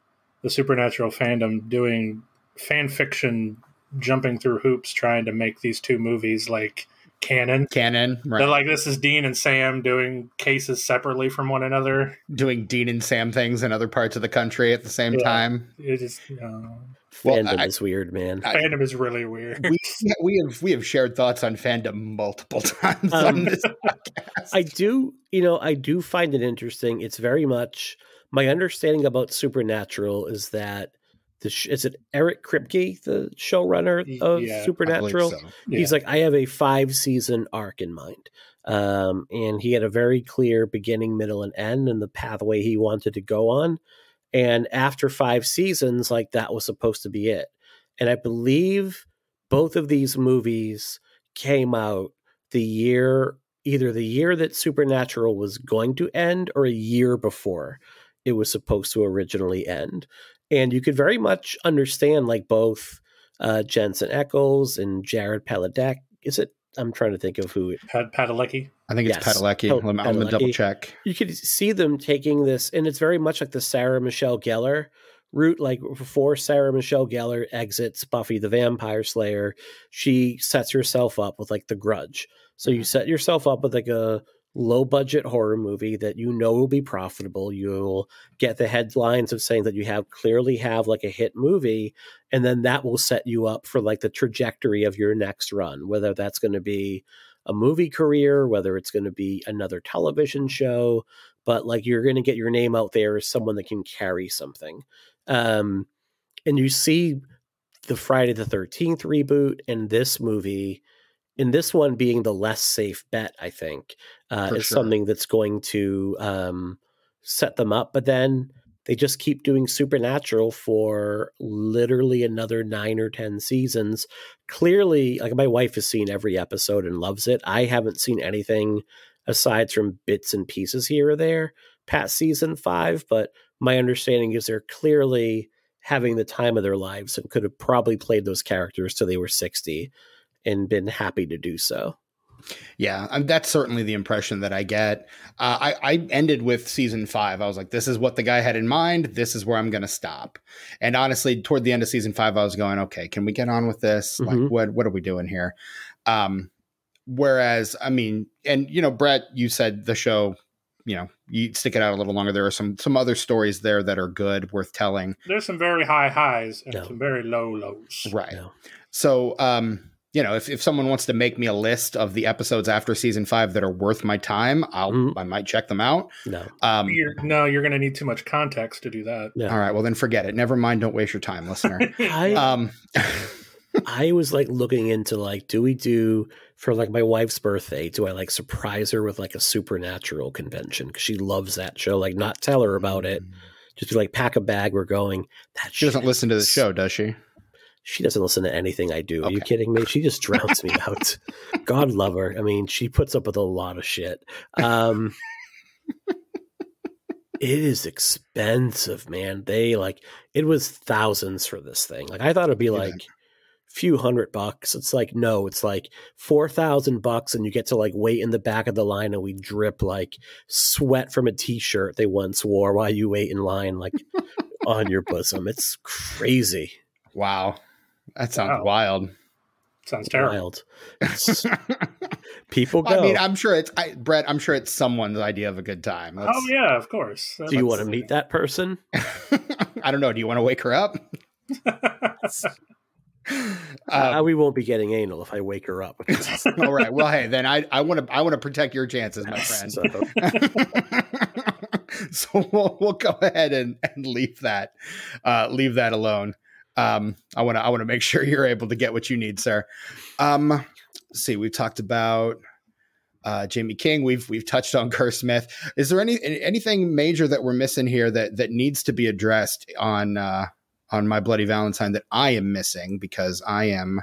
the supernatural fandom doing fan fiction jumping through hoops trying to make these two movies like canon. Canon, right. They're like this is Dean and Sam doing cases separately from one another, doing Dean and Sam things in other parts of the country at the same yeah. time. It just uh, fandom I, is weird, man. I, fandom is really weird. We, we have we have shared thoughts on fandom multiple times um, on this podcast. I do, you know, I do find it interesting. It's very much my understanding about Supernatural is that the sh- is it Eric Kripke, the showrunner of yeah, Supernatural? So. Yeah. He's like, I have a five season arc in mind. Um, and he had a very clear beginning, middle, and end, and the pathway he wanted to go on. And after five seasons, like that was supposed to be it. And I believe both of these movies came out the year, either the year that Supernatural was going to end or a year before it was supposed to originally end and you could very much understand like both uh, Jensen Ackles and Jared Padalecki. Is it? I'm trying to think of who. Pad- Padalecki. I think it's yes. Padalecki. I'm, I'm gonna double check. You could see them taking this, and it's very much like the Sarah Michelle Gellar route. Like before Sarah Michelle Gellar exits Buffy the Vampire Slayer, she sets herself up with like The Grudge. So you mm-hmm. set yourself up with like a low budget horror movie that you know will be profitable. You'll get the headlines of saying that you have clearly have like a hit movie, and then that will set you up for like the trajectory of your next run, whether that's going to be a movie career, whether it's going to be another television show, but like you're going to get your name out there as someone that can carry something. Um, and you see the Friday the 13th reboot and this movie in this one being the less safe bet, I think, uh, is sure. something that's going to um, set them up. But then they just keep doing Supernatural for literally another nine or 10 seasons. Clearly, like my wife has seen every episode and loves it. I haven't seen anything aside from bits and pieces here or there past season five, but my understanding is they're clearly having the time of their lives and could have probably played those characters till they were 60 and been happy to do so. Yeah, um, that's certainly the impression that I get. Uh, I, I ended with season five. I was like, this is what the guy had in mind. This is where I'm going to stop. And honestly, toward the end of season five, I was going, okay, can we get on with this? Mm-hmm. Like, what what are we doing here? Um, whereas, I mean, and you know, Brett, you said the show you know you stick it out a little longer there are some some other stories there that are good worth telling there's some very high highs and no. some very low lows right no. so um you know, if, if someone wants to make me a list of the episodes after season five that are worth my time, I'll mm. I might check them out. No, um, you're, no, you're going to need too much context to do that. Yeah. All right, well then forget it. Never mind. Don't waste your time, listener. I, um, I was like looking into like, do we do for like my wife's birthday? Do I like surprise her with like a supernatural convention because she loves that show? Like, not tell her about it. Mm. Just be like, pack a bag. We're going. That she doesn't listen to the show, does she? She doesn't listen to anything I do. Okay. Are you kidding me? She just drowns me out. God love her. I mean, she puts up with a lot of shit. Um, it is expensive, man. They like it was thousands for this thing. Like I thought it'd be like few hundred bucks. It's like no, it's like four thousand bucks, and you get to like wait in the back of the line, and we drip like sweat from a t-shirt they once wore while you wait in line, like on your bosom. It's crazy. Wow. That sounds wow. wild. Sounds terrible. Wild. people go. I mean, I'm sure it's I, Brett. I'm sure it's someone's idea of a good time. Let's, oh yeah, of course. do you want to meet that person? I don't know. Do you want to wake her up? um, we won't be getting anal if I wake her up. all right. Well, hey, then I I want to I want to protect your chances, my friend. So, so we'll we'll go ahead and, and leave that uh, leave that alone. Um, I want to I want to make sure you're able to get what you need, sir. Um, see, we've talked about uh, Jaime King. We've we've touched on Kerr Smith. Is there any anything major that we're missing here that that needs to be addressed on uh, on my Bloody Valentine that I am missing because I am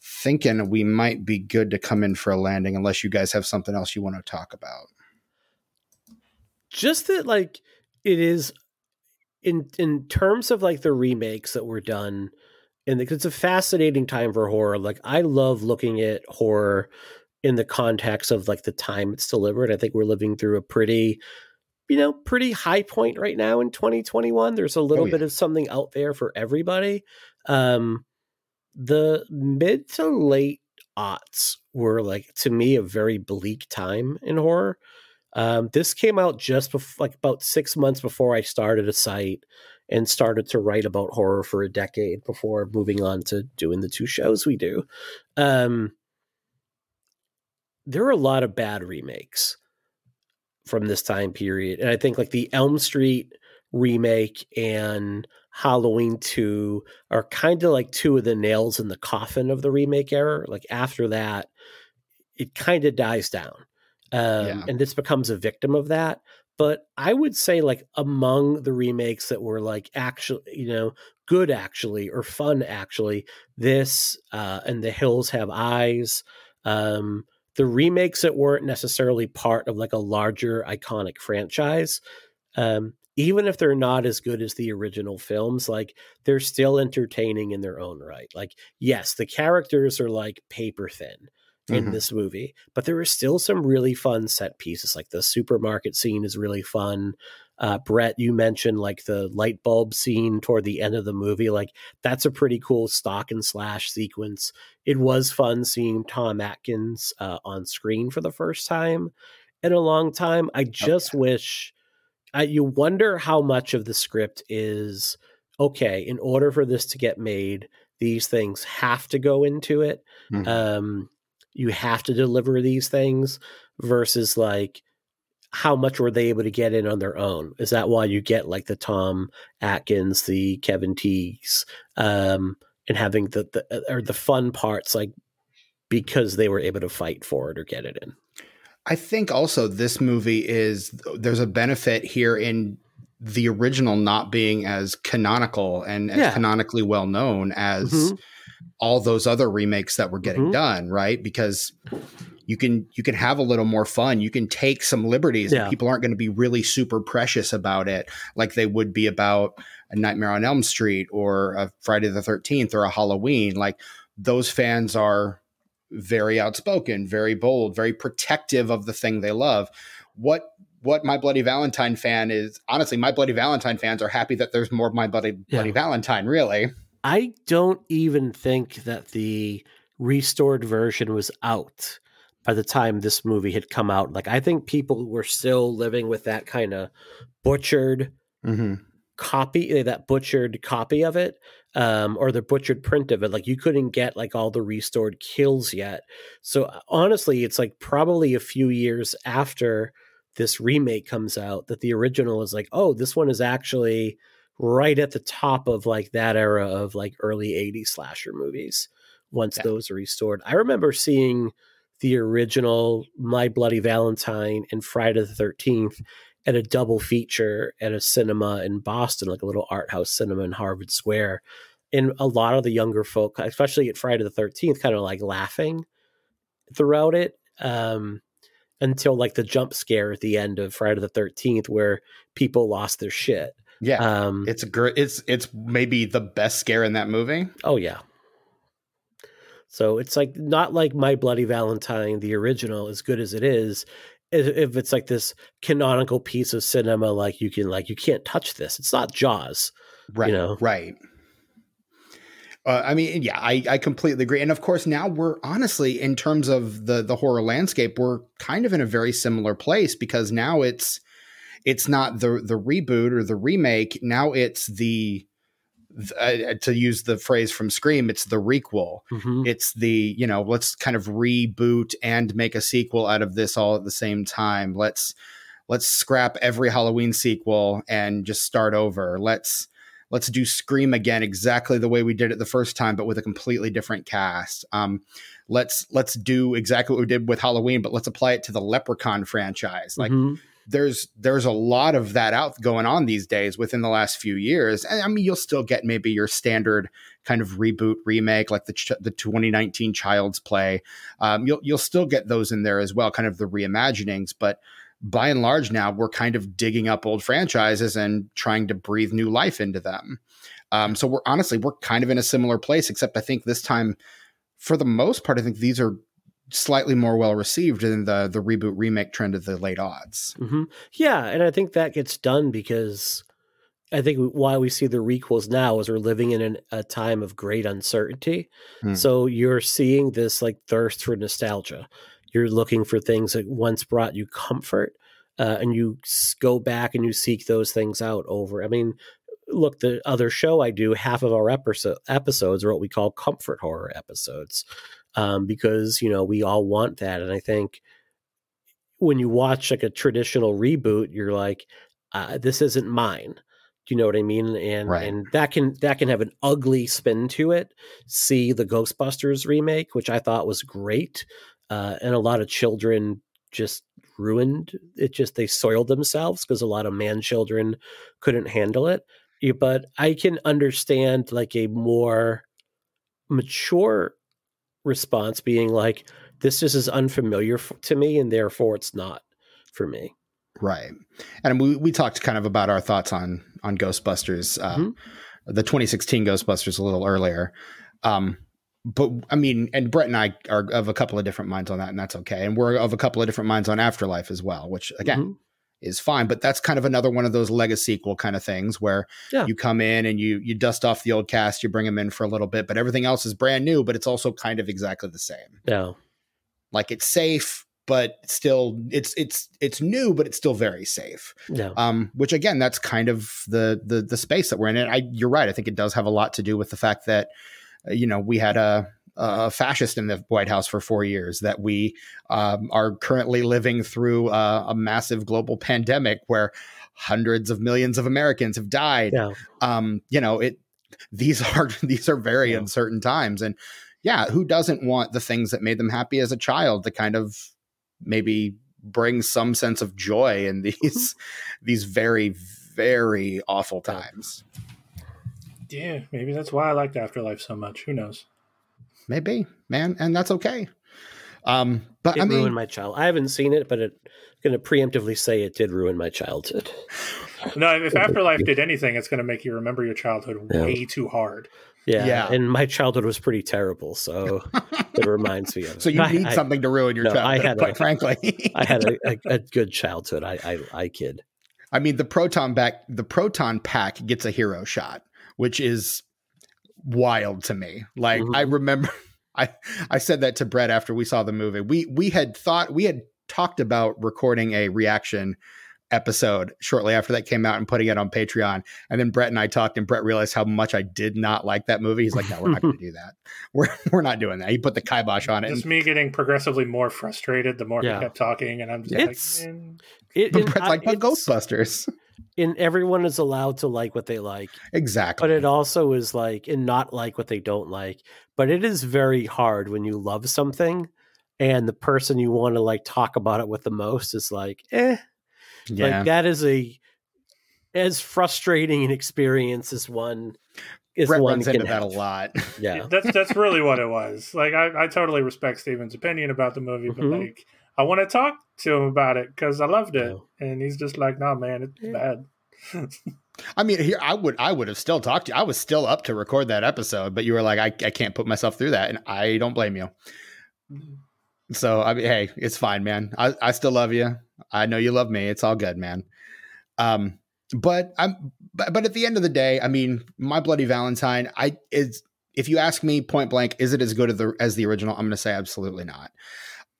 thinking we might be good to come in for a landing unless you guys have something else you want to talk about. Just that, like it is in in terms of like the remakes that were done and it's a fascinating time for horror like i love looking at horror in the context of like the time it's delivered. I think we're living through a pretty, you know, pretty high point right now in 2021. There's a little oh, yeah. bit of something out there for everybody. Um, the mid to late aughts were like to me a very bleak time in horror. Um, this came out just like about six months before I started a site and started to write about horror for a decade before moving on to doing the two shows we do. Um, there are a lot of bad remakes from this time period. And I think like the Elm Street remake and Halloween 2 are kind of like two of the nails in the coffin of the remake era. Like after that, it kind of dies down. Um, yeah. And this becomes a victim of that. But I would say, like, among the remakes that were like actually, you know, good actually, or fun actually, this uh, and The Hills Have Eyes, um, the remakes that weren't necessarily part of like a larger iconic franchise um, even if they're not as good as the original films like they're still entertaining in their own right like yes the characters are like paper thin in mm-hmm. this movie but there are still some really fun set pieces like the supermarket scene is really fun uh, Brett, you mentioned like the light bulb scene toward the end of the movie. Like that's a pretty cool stalk and slash sequence. It was fun seeing Tom Atkins uh, on screen for the first time in a long time. I just okay. wish uh, you wonder how much of the script is okay. In order for this to get made, these things have to go into it. Mm-hmm. Um, you have to deliver these things versus like how much were they able to get in on their own? Is that why you get like the Tom Atkins, the Kevin Tighes, um, and having the, the uh, or the fun parts like because they were able to fight for it or get it in? I think also this movie is there's a benefit here in the original not being as canonical and as yeah. canonically well known as mm-hmm. All those other remakes that were getting mm-hmm. done, right? Because you can you can have a little more fun. You can take some liberties. Yeah. people aren't going to be really super precious about it, like they would be about a Nightmare on Elm Street or a Friday the Thirteenth or a Halloween. Like those fans are very outspoken, very bold, very protective of the thing they love. What what my Bloody Valentine fan is honestly, my Bloody Valentine fans are happy that there's more of my Bloody Bloody yeah. Valentine. Really, I don't even think that the restored version was out by the time this movie had come out. Like I think people were still living with that kind of butchered mm-hmm. copy, eh, that butchered copy of it, um, or the butchered print of it. Like you couldn't get like all the restored kills yet. So uh, honestly, it's like probably a few years after this remake comes out that the original is like, oh, this one is actually right at the top of like that era of like early 80s slasher movies once yeah. those are restored. I remember seeing the original My Bloody Valentine and Friday the 13th at a double feature at a cinema in Boston, like a little art house cinema in Harvard Square. And a lot of the younger folk, especially at Friday the 13th, kind of like laughing throughout it um, until like the jump scare at the end of Friday the 13th where people lost their shit. Yeah. Um, it's a great, it's, it's maybe the best scare in that movie. Oh, yeah. So it's like not like My Bloody Valentine, the original, as good as it is. If it's like this canonical piece of cinema, like you can like you can't touch this. It's not Jaws, right? You know? Right. Uh, I mean, yeah, I, I completely agree. And of course, now we're honestly, in terms of the the horror landscape, we're kind of in a very similar place because now it's it's not the the reboot or the remake. Now it's the uh, to use the phrase from Scream, it's the requel. Mm-hmm. It's the, you know, let's kind of reboot and make a sequel out of this all at the same time. Let's let's scrap every Halloween sequel and just start over. Let's let's do Scream again exactly the way we did it the first time, but with a completely different cast. Um, let's let's do exactly what we did with Halloween, but let's apply it to the Leprechaun franchise. Like mm-hmm there's there's a lot of that out going on these days within the last few years. And I mean, you'll still get maybe your standard kind of reboot remake, like the ch- the 2019 Child's Play. Um, you'll you'll still get those in there as well, kind of the reimaginings. But by and large, now we're kind of digging up old franchises and trying to breathe new life into them. Um, so we're honestly we're kind of in a similar place, except I think this time, for the most part, I think these are slightly more well received than the the reboot remake trend of the late aughts. Mm-hmm. Yeah, and I think that gets done because I think why we see the requels now is we're living in an, a time of great uncertainty. Hmm. So you're seeing this like thirst for nostalgia. You're looking for things that once brought you comfort, uh, and you go back and you seek those things out over. I mean, look, the other show I do, half of our episode, episodes are what we call comfort horror episodes um, because you know we all want that, and I think when you watch like a traditional reboot, you're like, uh, this isn't mine. Do you know what I mean? And right. and that can that can have an ugly spin to it. See the Ghostbusters remake, which I thought was great, uh, and a lot of children just ruined it. Just they soiled themselves because a lot of man children couldn't handle it. But I can understand like a more mature response being like, this just is unfamiliar f- to me, and therefore it's not for me. Right, and we we talked kind of about our thoughts on on Ghostbusters, uh, mm-hmm. the 2016 Ghostbusters a little earlier. Um, but I mean, and Brett and I are of a couple of different minds on that, and that's okay. And we're of a couple of different minds on Afterlife as well, which again, mm-hmm is fine. But that's kind of another one of those legacy sequel kind of things where yeah. you come in and you you dust off the old cast, you bring them in for a little bit, but everything else is brand new, but it's also kind of exactly the same. Yeah. Like it's safe, but still it's it's it's new, but it's still very safe. Yeah. Um, which again, that's kind of the the the space that we're in. And I you're right. I think it does have a lot to do with the fact that uh, you know, we had a a fascist in the White House for four years, that we um, are currently living through a, a, massive global pandemic where hundreds of millions of Americans have died. Yeah. Um, you know, it these are these are very yeah. uncertain times, and yeah, who doesn't want the things that made them happy as a child to kind of maybe bring some sense of joy in these mm-hmm. these very very awful times. Yeah, maybe that's why I liked Afterlife so much. Who knows? Maybe, man, and that's okay. Um, but it I mean, ruined my child. I haven't seen it, but it, I'm going to preemptively say it did ruin my childhood. no, if Afterlife did anything, it's going to make you remember your childhood yeah. way too hard. Yeah, yeah, and my childhood was pretty terrible, so it reminds me of. So you need I, something to ruin your no, childhood. I had, quite a, frankly, I had a, a, a, good childhood. I, I, I kid. I mean, the proton back, the proton pack gets a hero shot, which is wild to me. Like mm-hmm. I remember I I said that to Brett after we saw the movie. We we had thought we had talked about recording a reaction episode shortly after that came out and putting it on Patreon. And then Brett and I talked, and Brett realized how much I did not like that movie. He's like, "No, we're not going to do that. We're we're not doing that." He put the kibosh on it. It's me getting progressively more frustrated the more yeah. he kept talking, and I'm just it's, like, mm. it, but Brett's like, "But Ghostbusters." And everyone is allowed to like what they like. Exactly. But it also is like and not like what they don't like. But it is very hard when you love something and the person you want to like talk about it with the most is like, eh. Yeah. Like that is a as frustrating an experience as one is Brett one runs into have. that a lot. Yeah. that's that's really what it was. Like I, I totally respect Steven's opinion about the movie, but mm-hmm. like I want to talk to him about it because I loved it, and he's just like, "Nah, man, it's yeah. bad." I mean, here I would I would have still talked to you. I was still up to record that episode, but you were like, I, I can't put myself through that, and I don't blame you. Mm-hmm. So I mean, hey, it's fine, man. I, I still love you. I know you love me. It's all good, man. Um, but I'm but, but at the end of the day, I mean, my bloody Valentine, I is if you ask me point blank, is it as good as the as the original? I'm going to say absolutely not.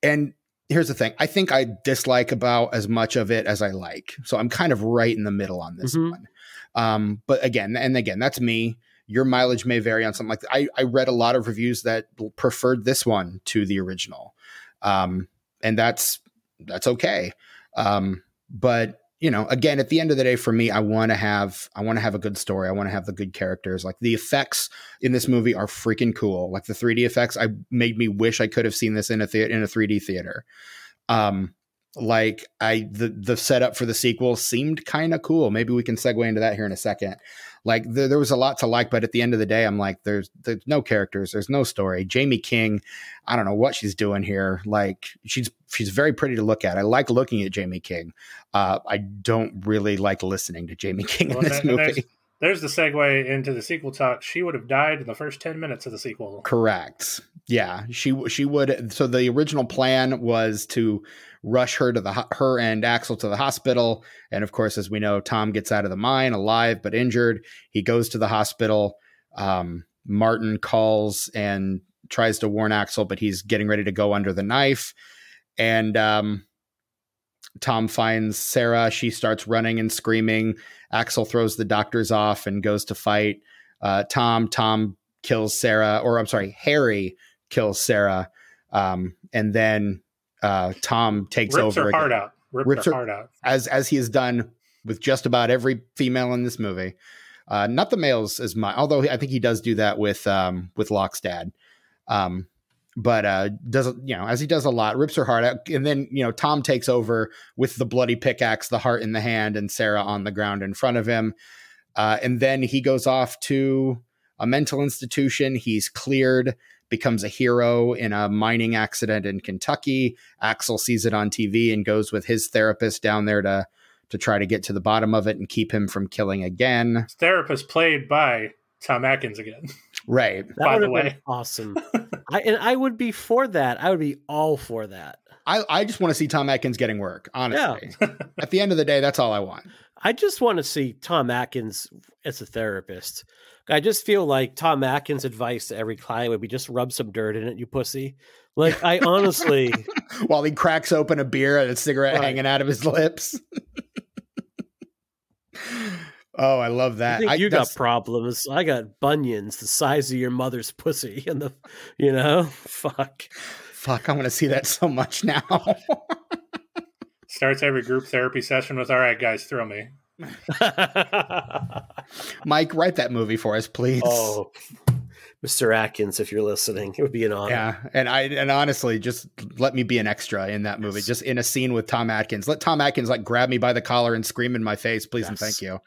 And here's the thing. I think I dislike about as much of it as I like. So I'm kind of right in the middle on this mm-hmm. one. Um, but again, and again, that's me. Your mileage may vary on something like that. I, I read a lot of reviews that preferred this one to the original. Um, and that's that's okay. Um, but you know, again, at the end of the day, for me, I want to have I want to have a good story. I want to have the good characters. Like the effects in this movie are freaking cool. Like the 3D effects, I made me wish I could have seen this in a the- in a 3D theater. Um, like I the the setup for the sequel seemed kind of cool. Maybe we can segue into that here in a second. Like there, there was a lot to like, but at the end of the day, I'm like, there's there's no characters, there's no story. Jaime King, I don't know what she's doing here. Like she's she's very pretty to look at. I like looking at Jaime King. Uh, I don't really like listening to Jaime King well, in this movie. There's, the segue into the sequel talk. She would have died in the first ten minutes of the sequel. Correct. Yeah, she she would. So the original plan was to rush her to the her and Axel to the hospital, and of course, as we know, Tom gets out of the mine alive but injured. He goes to the hospital. Um, Martin calls and tries to warn Axel, but he's getting ready to go under the knife, and um, Tom finds Sarah. She starts running and screaming. Axel throws the doctors off and goes to fight uh, Tom. Tom kills Sarah, or I'm sorry, Harry kills Sarah, um, and then uh, Tom takes rips over. Her heart out. Rips, rips her, heart out. As as he has done with just about every female in this movie. Uh, not the males as much, although I think he does do that with um, with Locke's dad. Um, but uh, does you know as he does a lot, rips her heart out, and then you know Tom takes over with the bloody pickaxe, the heart in the hand, and Sarah on the ground in front of him. Uh, and then he goes off to a mental institution. He's cleared becomes a hero in a mining accident in Kentucky. Axel sees it on TV and goes with his therapist down there to to try to get to the bottom of it and keep him from killing again. Therapist played by Tom Atkins again. Right. That by the way. awesome. I and I would be for that. I would be all for that. I, I just want to see Tom Atkins getting work, honestly. Yeah. At the end of the day, that's all I want. I just want to see Tom Atkins as a therapist. I just feel like Tom Atkins' advice to every client would be just rub some dirt in it, you pussy. Like I honestly, while he cracks open a beer and a cigarette right. hanging out of his lips. Oh, I love that. I, you got problems. I got bunions the size of your mother's pussy, and the, you know, fuck, fuck. I want to see that so much now. Starts every group therapy session with, "All right, guys, throw me." Mike, write that movie for us, please. Oh, Mr. Atkins, if you're listening, it would be an honor. Yeah, and I and honestly, just let me be an extra in that movie, yes. just in a scene with Tom Atkins. Let Tom Atkins like grab me by the collar and scream in my face, please yes. and thank you.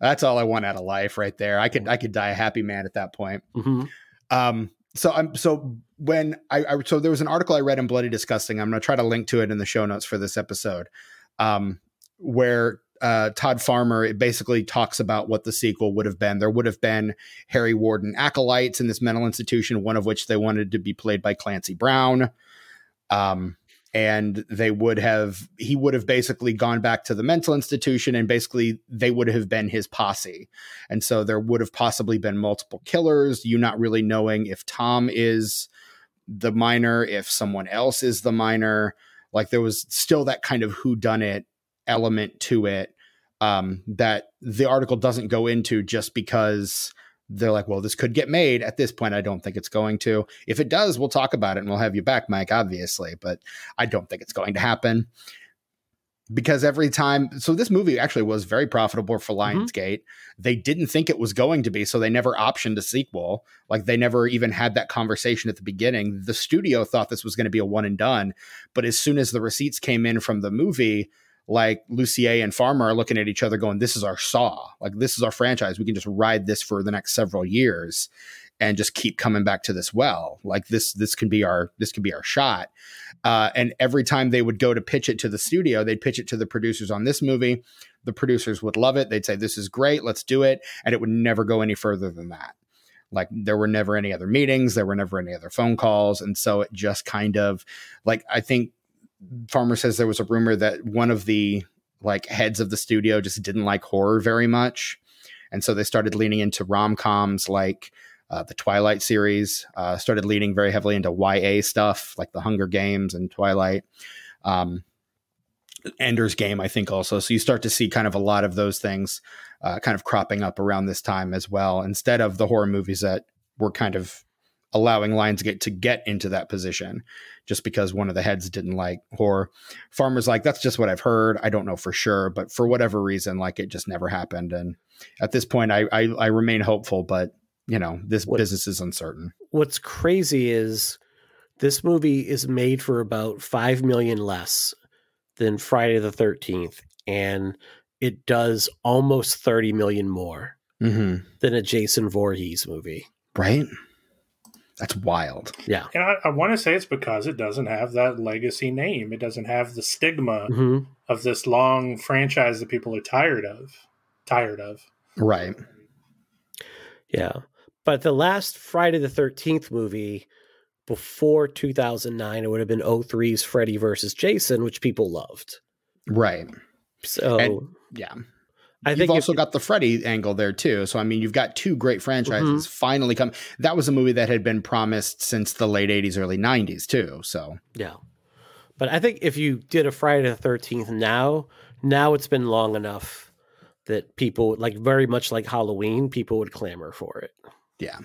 That's all I want out of life, right there. I could I could die a happy man at that point. Mm-hmm. Um, so I'm so when I, I so there was an article I read in Bloody Disgusting. I'm going to try to link to it in the show notes for this episode, um, where uh, Todd Farmer, it basically talks about what the sequel would have been. There would have been Harry Warden acolytes in this mental institution, one of which they wanted to be played by Clancy Brown. Um, and they would have, he would have basically gone back to the mental institution and basically they would have been his posse. And so there would have possibly been multiple killers, you not really knowing if Tom is the miner, if someone else is the miner. Like there was still that kind of who done it element to it um, that the article doesn't go into just because they're like, well, this could get made. At this point, I don't think it's going to. If it does, we'll talk about it and we'll have you back, Mike, obviously, but I don't think it's going to happen because every time so this movie actually was very profitable for mm-hmm. Lionsgate. Mm-hmm. They didn't think it was going to be, so they never optioned a sequel. Like they never even had that conversation at the beginning. The studio thought this was going to be a one and done, but as soon as the receipts came in from the movie, like Lussier and Farmer are looking at each other going, This is our saw. Like, this is our franchise. We can just ride this for the next several years and just keep coming back to this well. Like this, this can be our this can be our shot. Uh, and every time they would go to pitch it to the studio, they'd pitch it to the producers on this movie. The producers would love it. They'd say, This is great, let's do it. And it would never go any further than that. Like there were never any other meetings, there were never any other phone calls. And so it just kind of like I think Farmer says there was a rumor that one of the like heads of the studio just didn't like horror very much, and so they started leaning into rom coms like uh, the Twilight series. Uh, started leaning very heavily into YA stuff like The Hunger Games and Twilight. Um, Ender's Game, I think, also. So you start to see kind of a lot of those things uh, kind of cropping up around this time as well, instead of the horror movies that were kind of allowing Lionsgate to get into that position just because one of the heads didn't like horror. Farmer's like, that's just what I've heard. I don't know for sure, but for whatever reason, like it just never happened. And at this point, I I, I remain hopeful, but you know, this what, business is uncertain. What's crazy is this movie is made for about five million less than Friday the Thirteenth, and it does almost thirty million more mm-hmm. than a Jason Voorhees movie. Right. That's wild. Yeah. And I, I want to say it's because it doesn't have that legacy name. It doesn't have the stigma mm-hmm. of this long franchise that people are tired of. Tired of. Right. Yeah. But the last Friday the 13th movie before 2009, it would have been 03's Freddy versus Jason, which people loved. Right. So, and, yeah. I you've think also got the Freddy angle there too. So I mean, you've got two great franchises mm-hmm. finally come. That was a movie that had been promised since the late '80s, early '90s too. So yeah, but I think if you did a Friday the Thirteenth now, now it's been long enough that people like very much like Halloween, people would clamor for it. Yeah,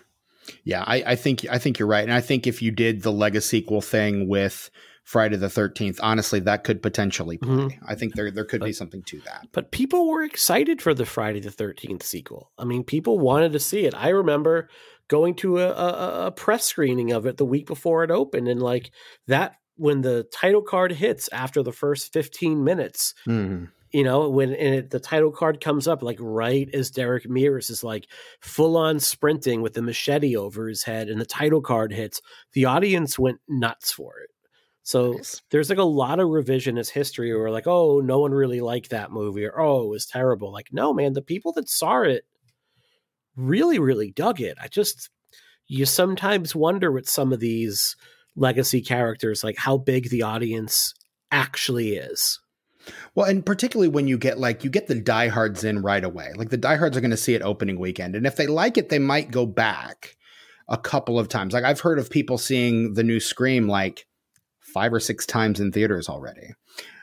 yeah, I, I think I think you're right, and I think if you did the legacy sequel thing with Friday the 13th. Honestly, that could potentially play. Mm-hmm. I think there there could but, be something to that. But people were excited for the Friday the 13th sequel. I mean, people wanted to see it. I remember going to a, a, a press screening of it the week before it opened and like that when the title card hits after the first 15 minutes. Mm-hmm you know, when it, the title card comes up, like right as Derek Mears is like full on sprinting with the machete over his head, and the title card hits, the audience went nuts for it. So nice. there's like a lot of revisionist history where like, oh, no one really liked that movie or oh, it was terrible. Like, no, man, the people that saw it really, really dug it. I just you sometimes wonder with some of these legacy characters, like how big the audience actually is. Well, and particularly when you get like you get the diehards in right away. Like the diehards are going to see it opening weekend, and if they like it, they might go back a couple of times. Like I've heard of people seeing the new Scream like five or six times in theaters already.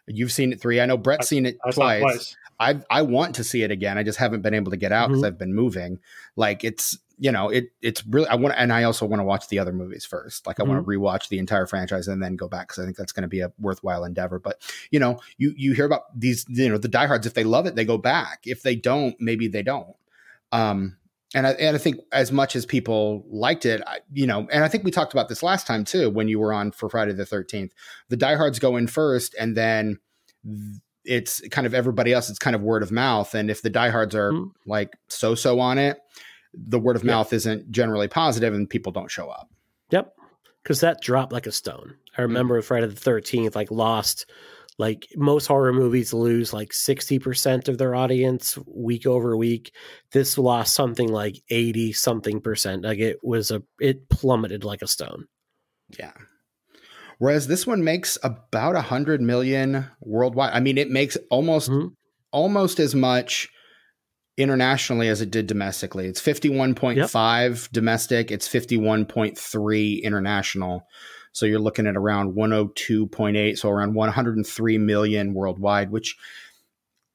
You've seen it three. I know Brett's seen it I twice. twice. I I want to see it again. I just haven't been able to get out because mm-hmm. I've been moving. Like it's you know it it's really I want and I also want to watch the other movies first. Like I mm-hmm. want to rewatch the entire franchise and then go back because I think that's going to be a worthwhile endeavor. But you know you you hear about these you know the diehards if they love it they go back. If they don't maybe they don't. Um, and I, and I think as much as people liked it, I, you know, and I think we talked about this last time too when you were on for Friday the Thirteenth. The diehards go in first, and then it's kind of everybody else. It's kind of word of mouth, and if the diehards are mm-hmm. like so so on it, the word of yep. mouth isn't generally positive, and people don't show up. Yep, because that dropped like a stone. I mm-hmm. remember mm-hmm. Friday the Thirteenth like lost like most horror movies lose like 60% of their audience week over week. This lost something like 80 something percent. Like it was a, it plummeted like a stone. Yeah. Whereas this one makes about a hundred million worldwide. I mean, it makes almost, mm-hmm. almost as much internationally as it did domestically. It's 51.5 yep. domestic. It's 51.3 international. So you're looking at around 102.8, so around 103 million worldwide, which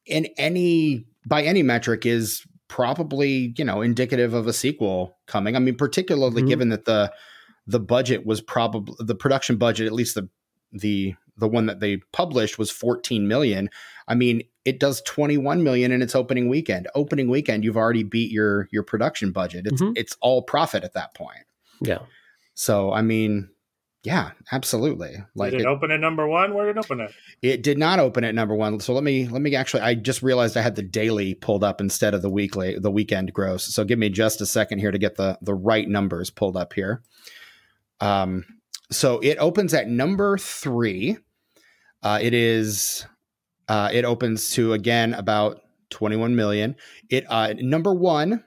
in any by any metric is probably you know indicative of a sequel coming. I mean, particularly mm-hmm. given that the the budget was probably the production budget, at least the the the one that they published was 14 million. I mean, it does 21 million in its opening weekend. Opening weekend, you've already beat your your production budget. It's mm-hmm. it's all profit at that point. Yeah. So I mean, yeah, absolutely. Like did it, it, open at number one? Where did it open at? It did not open at number one. So let me let me actually. I just realized I had the daily pulled up instead of the weekly, the weekend gross. So give me just a second here to get the the right numbers pulled up here. Um, so it opens at number three. Uh, it is. Uh, it opens to again about twenty one million. It uh, number one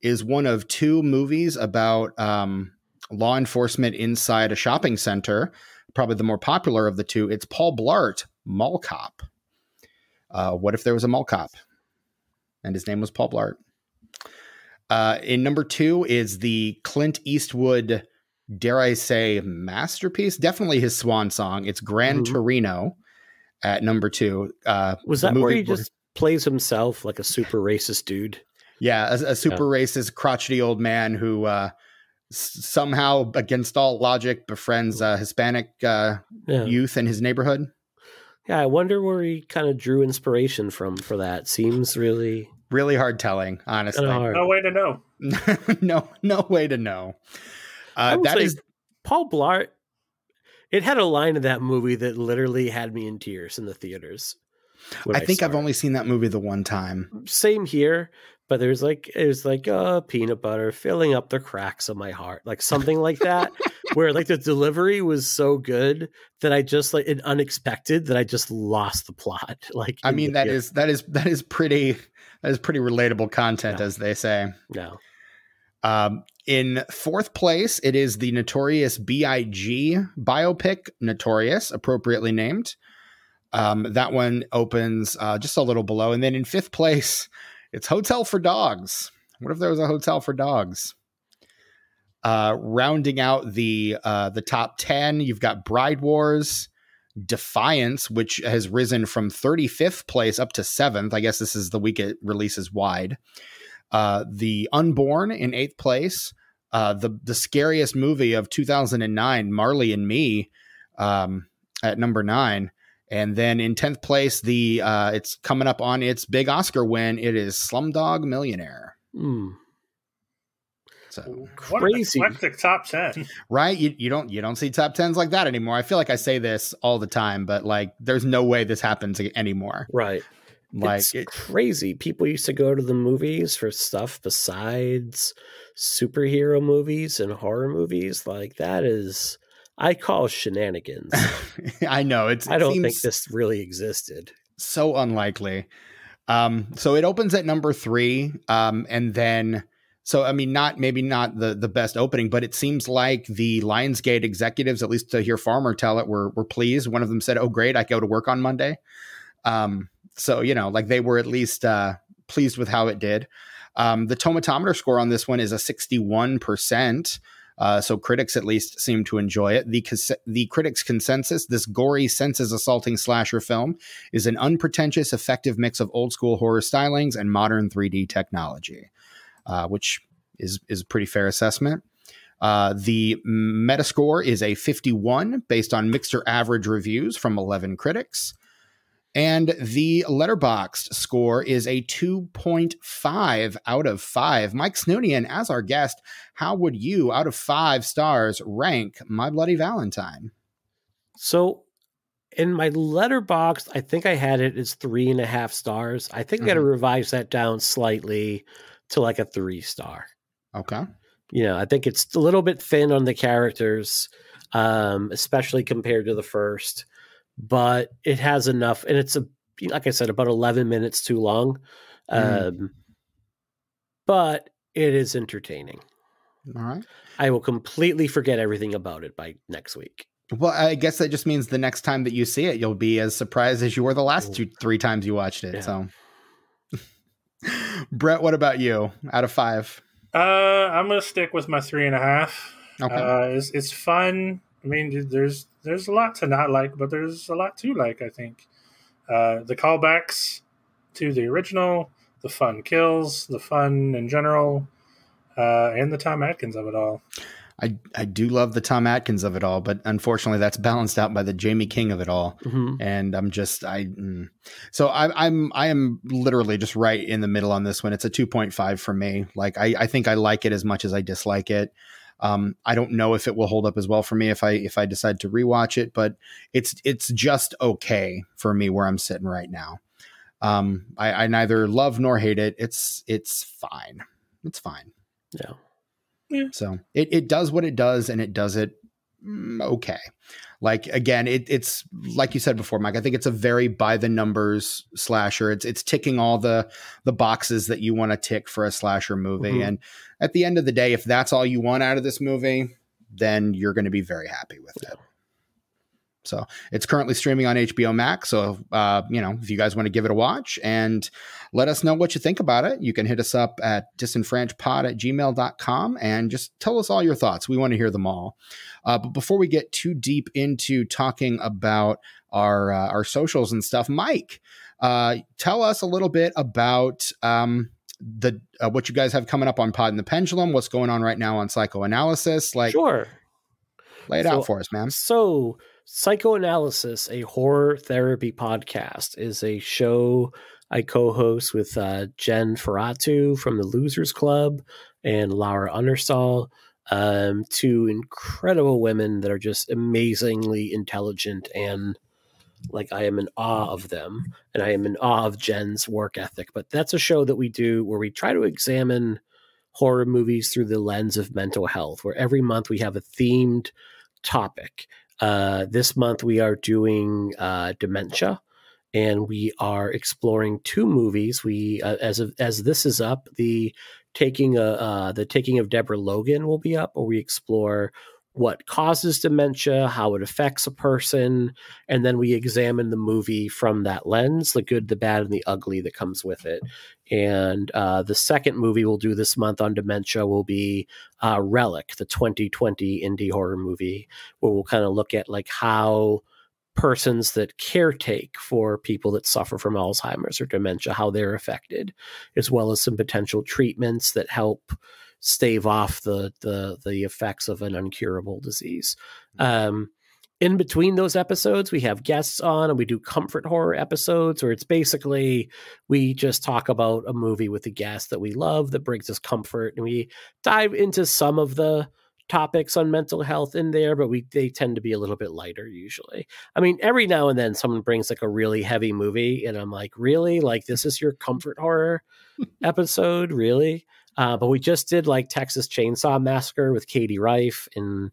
is one of two movies about um law enforcement inside a shopping center, probably the more popular of the two. It's Paul Blart, Mall Cop. Uh, what if there was a mall cop and his name was Paul Blart? Uh, in number two is the Clint Eastwood, dare I say, masterpiece. Definitely his swan song. It's Gran mm-hmm. Torino. at number two. Uh, was that where he just plays himself like a super racist dude? Yeah, a, a super yeah. racist, crotchety old man who uh, somehow, against all logic, befriends uh, Hispanic uh, yeah. youth in his neighborhood. Yeah, I wonder where he kind of drew inspiration from for that. Seems really, really hard telling. Honestly, hard. no way to know. no, no way to know. Uh, that is Paul Blart. It had a line in that movie that literally had me in tears in the theaters. I, I think I've only seen that movie the one time. Same here, but there's like it was like uh peanut butter filling up the cracks of my heart, like something like that, where like the delivery was so good that I just like it unexpected that I just lost the plot. Like I mean that is that is that is pretty that is pretty relatable content, as they say. No. Um, in fourth place, it is the Notorious B.I.G. biopic, Notorious, appropriately named. Um, that one opens uh, just a little below. And then in fifth place, it's Hotel for Dogs. What if there was a hotel for dogs? Uh, rounding out the uh, the top ten, you've got Bride Wars, Defiance, which has risen from 35th place up to seventh. I guess this is the week it releases wide. Uh, the Unborn in eighth place. Uh, the the scariest movie of 2009, Marley and Me, um, at number nine. And then in tenth place, the uh, it's coming up on its big Oscar win. It is Slumdog Millionaire. Mm. So crazy eclectic top ten, right? You you don't you don't see top tens like that anymore. I feel like I say this all the time, but like, there's no way this happens anymore. Right. Like it's it, crazy. People used to go to the movies for stuff besides superhero movies and horror movies. Like that is I call shenanigans. I know it's. I don't think this really existed. So unlikely. Um, so it opens at number three, um, and then so I mean, not maybe not the the best opening, but it seems like the Lionsgate executives, at least to hear Farmer tell it, were were pleased. One of them said, "Oh, great, I go to work on Monday." Um, so you know, like they were at least uh, pleased with how it did. Um, the tomatometer score on this one is a sixty one percent. Uh, so critics at least seem to enjoy it. The the critics' consensus: this gory, senses assaulting slasher film is an unpretentious, effective mix of old school horror stylings and modern 3D technology, uh, which is is a pretty fair assessment. Uh, the Metascore is a 51 based on mixed or average reviews from 11 critics. And the Letterboxd score is a 2.5 out of 5. Mike Snoonian, as our guest, how would you, out of five stars, rank My Bloody Valentine? So, in my letterbox, I think I had it as three and a half stars. I think mm-hmm. I got to revise that down slightly to like a three star. Okay. You know, I think it's a little bit thin on the characters, um, especially compared to the first but it has enough, and it's a like I said, about eleven minutes too long. Mm. Um, but it is entertaining. All right. I will completely forget everything about it by next week. Well, I guess that just means the next time that you see it, you'll be as surprised as you were the last two, three times you watched it. Yeah. So, Brett, what about you? Out of five? Uh, I'm gonna stick with my three and a half. Okay, uh, it's, it's fun. I mean, there's there's a lot to not like, but there's a lot to like. I think uh, the callbacks to the original, the fun kills, the fun in general, uh, and the Tom Atkins of it all. I, I do love the Tom Atkins of it all, but unfortunately, that's balanced out by the Jaime King of it all. Mm-hmm. And I'm just I mm. so I, I'm I am literally just right in the middle on this one. It's a 2.5 for me. Like I, I think I like it as much as I dislike it. Um, I don't know if it will hold up as well for me if I if I decide to rewatch it, but it's it's just okay for me where I'm sitting right now. Um, I, I neither love nor hate it. It's it's fine. It's fine. Yeah. yeah. So it it does what it does, and it does it mm, okay. Like again, it, it's like you said before, Mike. I think it's a very by the numbers slasher. It's it's ticking all the the boxes that you want to tick for a slasher movie. Mm-hmm. And at the end of the day, if that's all you want out of this movie, then you're going to be very happy with it. So it's currently streaming on HBO Max. So, uh, you know, if you guys want to give it a watch and let us know what you think about it, you can hit us up at disenfranchpod at gmail.com and just tell us all your thoughts. We want to hear them all. Uh, but before we get too deep into talking about our uh, our socials and stuff. Mike, uh, tell us a little bit about um, the uh, what you guys have coming up on Pod and the Pendulum. What's going on right now on psychoanalysis? Like, sure, lay it so, out for us, man. So, psychoanalysis, a horror therapy podcast, is a show I co-host with uh, Jen Ferratu from the Losers Club and Laura Understall. Um, two incredible women that are just amazingly intelligent and like I am in awe of them and I am in awe of Jen's work ethic. But that's a show that we do where we try to examine horror movies through the lens of mental health, where every month we have a themed topic. Uh, this month we are doing uh, dementia, and we are exploring two movies. We, uh, as of, as this is up, the taking a uh, the taking of Deborah Logan will be up, where we explore what causes dementia, how it affects a person, and then we examine the movie from that lens the good, the bad, and the ugly that comes with it. And uh, the second movie we'll do this month on dementia will be uh, Relic, the 2020 indie horror movie, where we'll kind of look at like how persons that caretake for people that suffer from Alzheimer's or dementia, how they're affected, as well as some potential treatments that help stave off the the the effects of an uncurable disease. Mm-hmm. Um, in between those episodes, we have guests on and we do comfort horror episodes where it's basically we just talk about a movie with a guest that we love that brings us comfort and we dive into some of the topics on mental health in there, but we they tend to be a little bit lighter usually. I mean, every now and then someone brings like a really heavy movie and I'm like, "Really? Like this is your comfort horror episode? Really?" Uh, but we just did like Texas Chainsaw Massacre with Katie Rife, and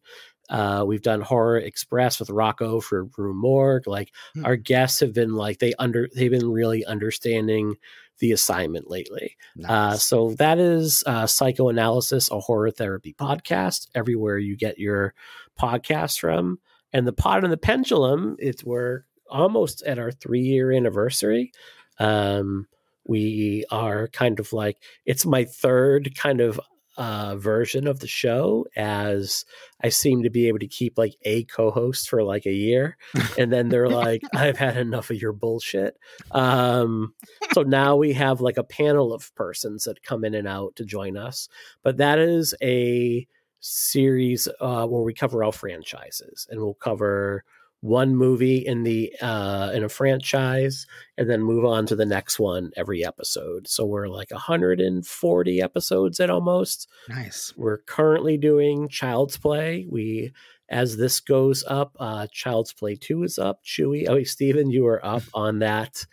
uh, we've done Horror Express with Rocco for Rue Morgue. Like hmm. our guests have been like they under they've been really understanding the assignment lately. Uh, nice. Uh, so that is uh, Psychoanalysis, a horror therapy podcast. Everywhere you get your podcast from, and the Pod and the Pendulum. It's we're almost at our three year anniversary. Um, we are kind of like it's my third kind of uh, version of the show as I seem to be able to keep like a co-host for like a year, and then they're like, "I've had enough of your bullshit." Um, so now we have like a panel of persons that come in and out to join us, but that is a series uh, where we cover all franchises, and we'll cover one movie in the uh in a franchise and then move on to the next one every episode. So we're like 140 episodes at almost. Nice. We're currently doing child's play. We as this goes up uh child's play 2 is up. Chewy oh Stephen you are up on that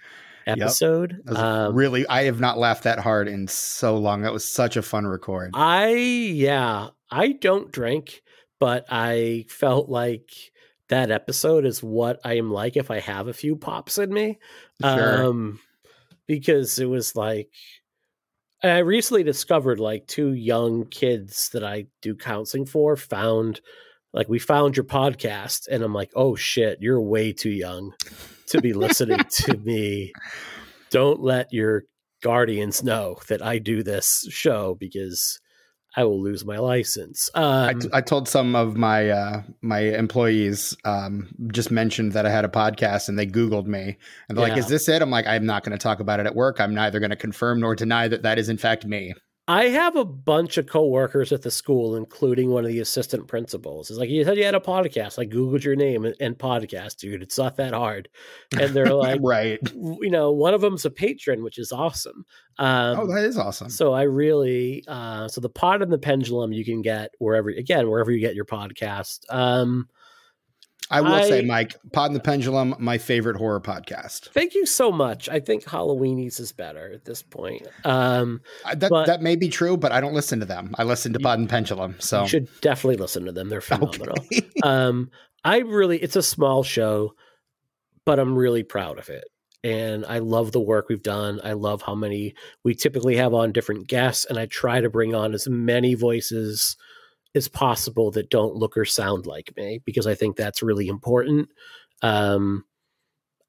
episode. Yep. um, really i have not laughed that hard in so long. That was such a fun record. I yeah i don't drink but i felt like that episode is what I am like if I have a few pops in me. Sure. Um, because it was like I recently discovered like two young kids that I do counseling for found like we found your podcast and I'm like, "Oh shit, you're way too young to be listening to me. Don't let your guardians know that I do this show because I will lose my license. Um, I, t- I told some of my uh, my employees um, just mentioned that I had a podcast, and they Googled me, and they're yeah. like, "Is this it?" I'm like, "I'm not going to talk about it at work. I'm neither going to confirm nor deny that that is in fact me." I have a bunch of coworkers at the school, including one of the assistant principals. It's like you said you had a podcast. I googled your name and, and podcast, dude. It's not that hard. And they're like, right? You know, one of them's a patron, which is awesome. Um, oh, that is awesome. So I really, uh, so the pod and the pendulum you can get wherever, again, wherever you get your podcast. Um, I will I, say, Mike, Pod and the Pendulum, my favorite horror podcast. Thank you so much. I think Halloweenies is better at this point. Um, that but, that may be true, but I don't listen to them. I listen to Pod and Pendulum. So you should definitely listen to them. They're phenomenal. Okay. um, I really, it's a small show, but I'm really proud of it. And I love the work we've done. I love how many we typically have on different guests, and I try to bring on as many voices as possible that don't look or sound like me because I think that's really important. Um,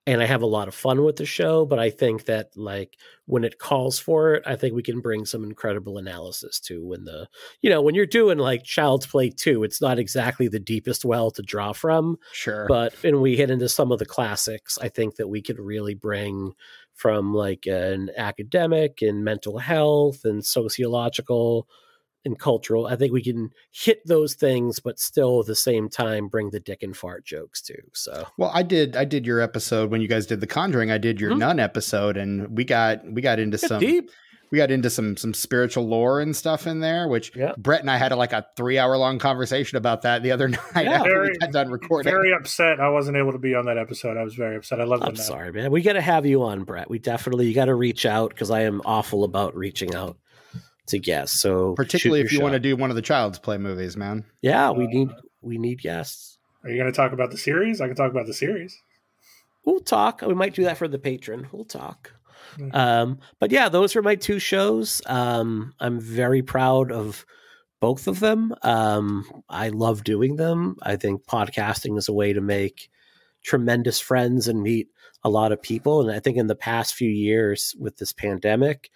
and I have a lot of fun with the show. But I think that like when it calls for it, I think we can bring some incredible analysis to when the you know when you're doing like Child's Play two, it's not exactly the deepest well to draw from. Sure, but when we hit into some of the classics, I think that we could really bring from like an academic and mental health and sociological and cultural. I think we can hit those things, but still at the same time bring the dick and fart jokes too. So well, I did I did your episode when you guys did the Conjuring. I did your mm-hmm. Nun episode, and we got we got into some deep. We got into some some spiritual lore and stuff in there, which yeah. Brett and I had a, like a three hour long conversation about that the other night yeah, after very, we got done recording. Very upset I wasn't able to be on that episode. I was very upset. I love. I'm sorry, man. We got to have you on, Brett. We definitely you got to reach out because I am awful about reaching out to guests. So particularly if you shot. want to do one of the Child's Play movies, man. Yeah, we uh, need we need guests. Are you going to talk about the series? I can talk about the series. We'll talk. We might do that for the patron. We'll talk. Um, but yeah, those are my two shows. Um, I'm very proud of both of them. Um, I love doing them. I think podcasting is a way to make tremendous friends and meet a lot of people. And I think in the past few years with this pandemic,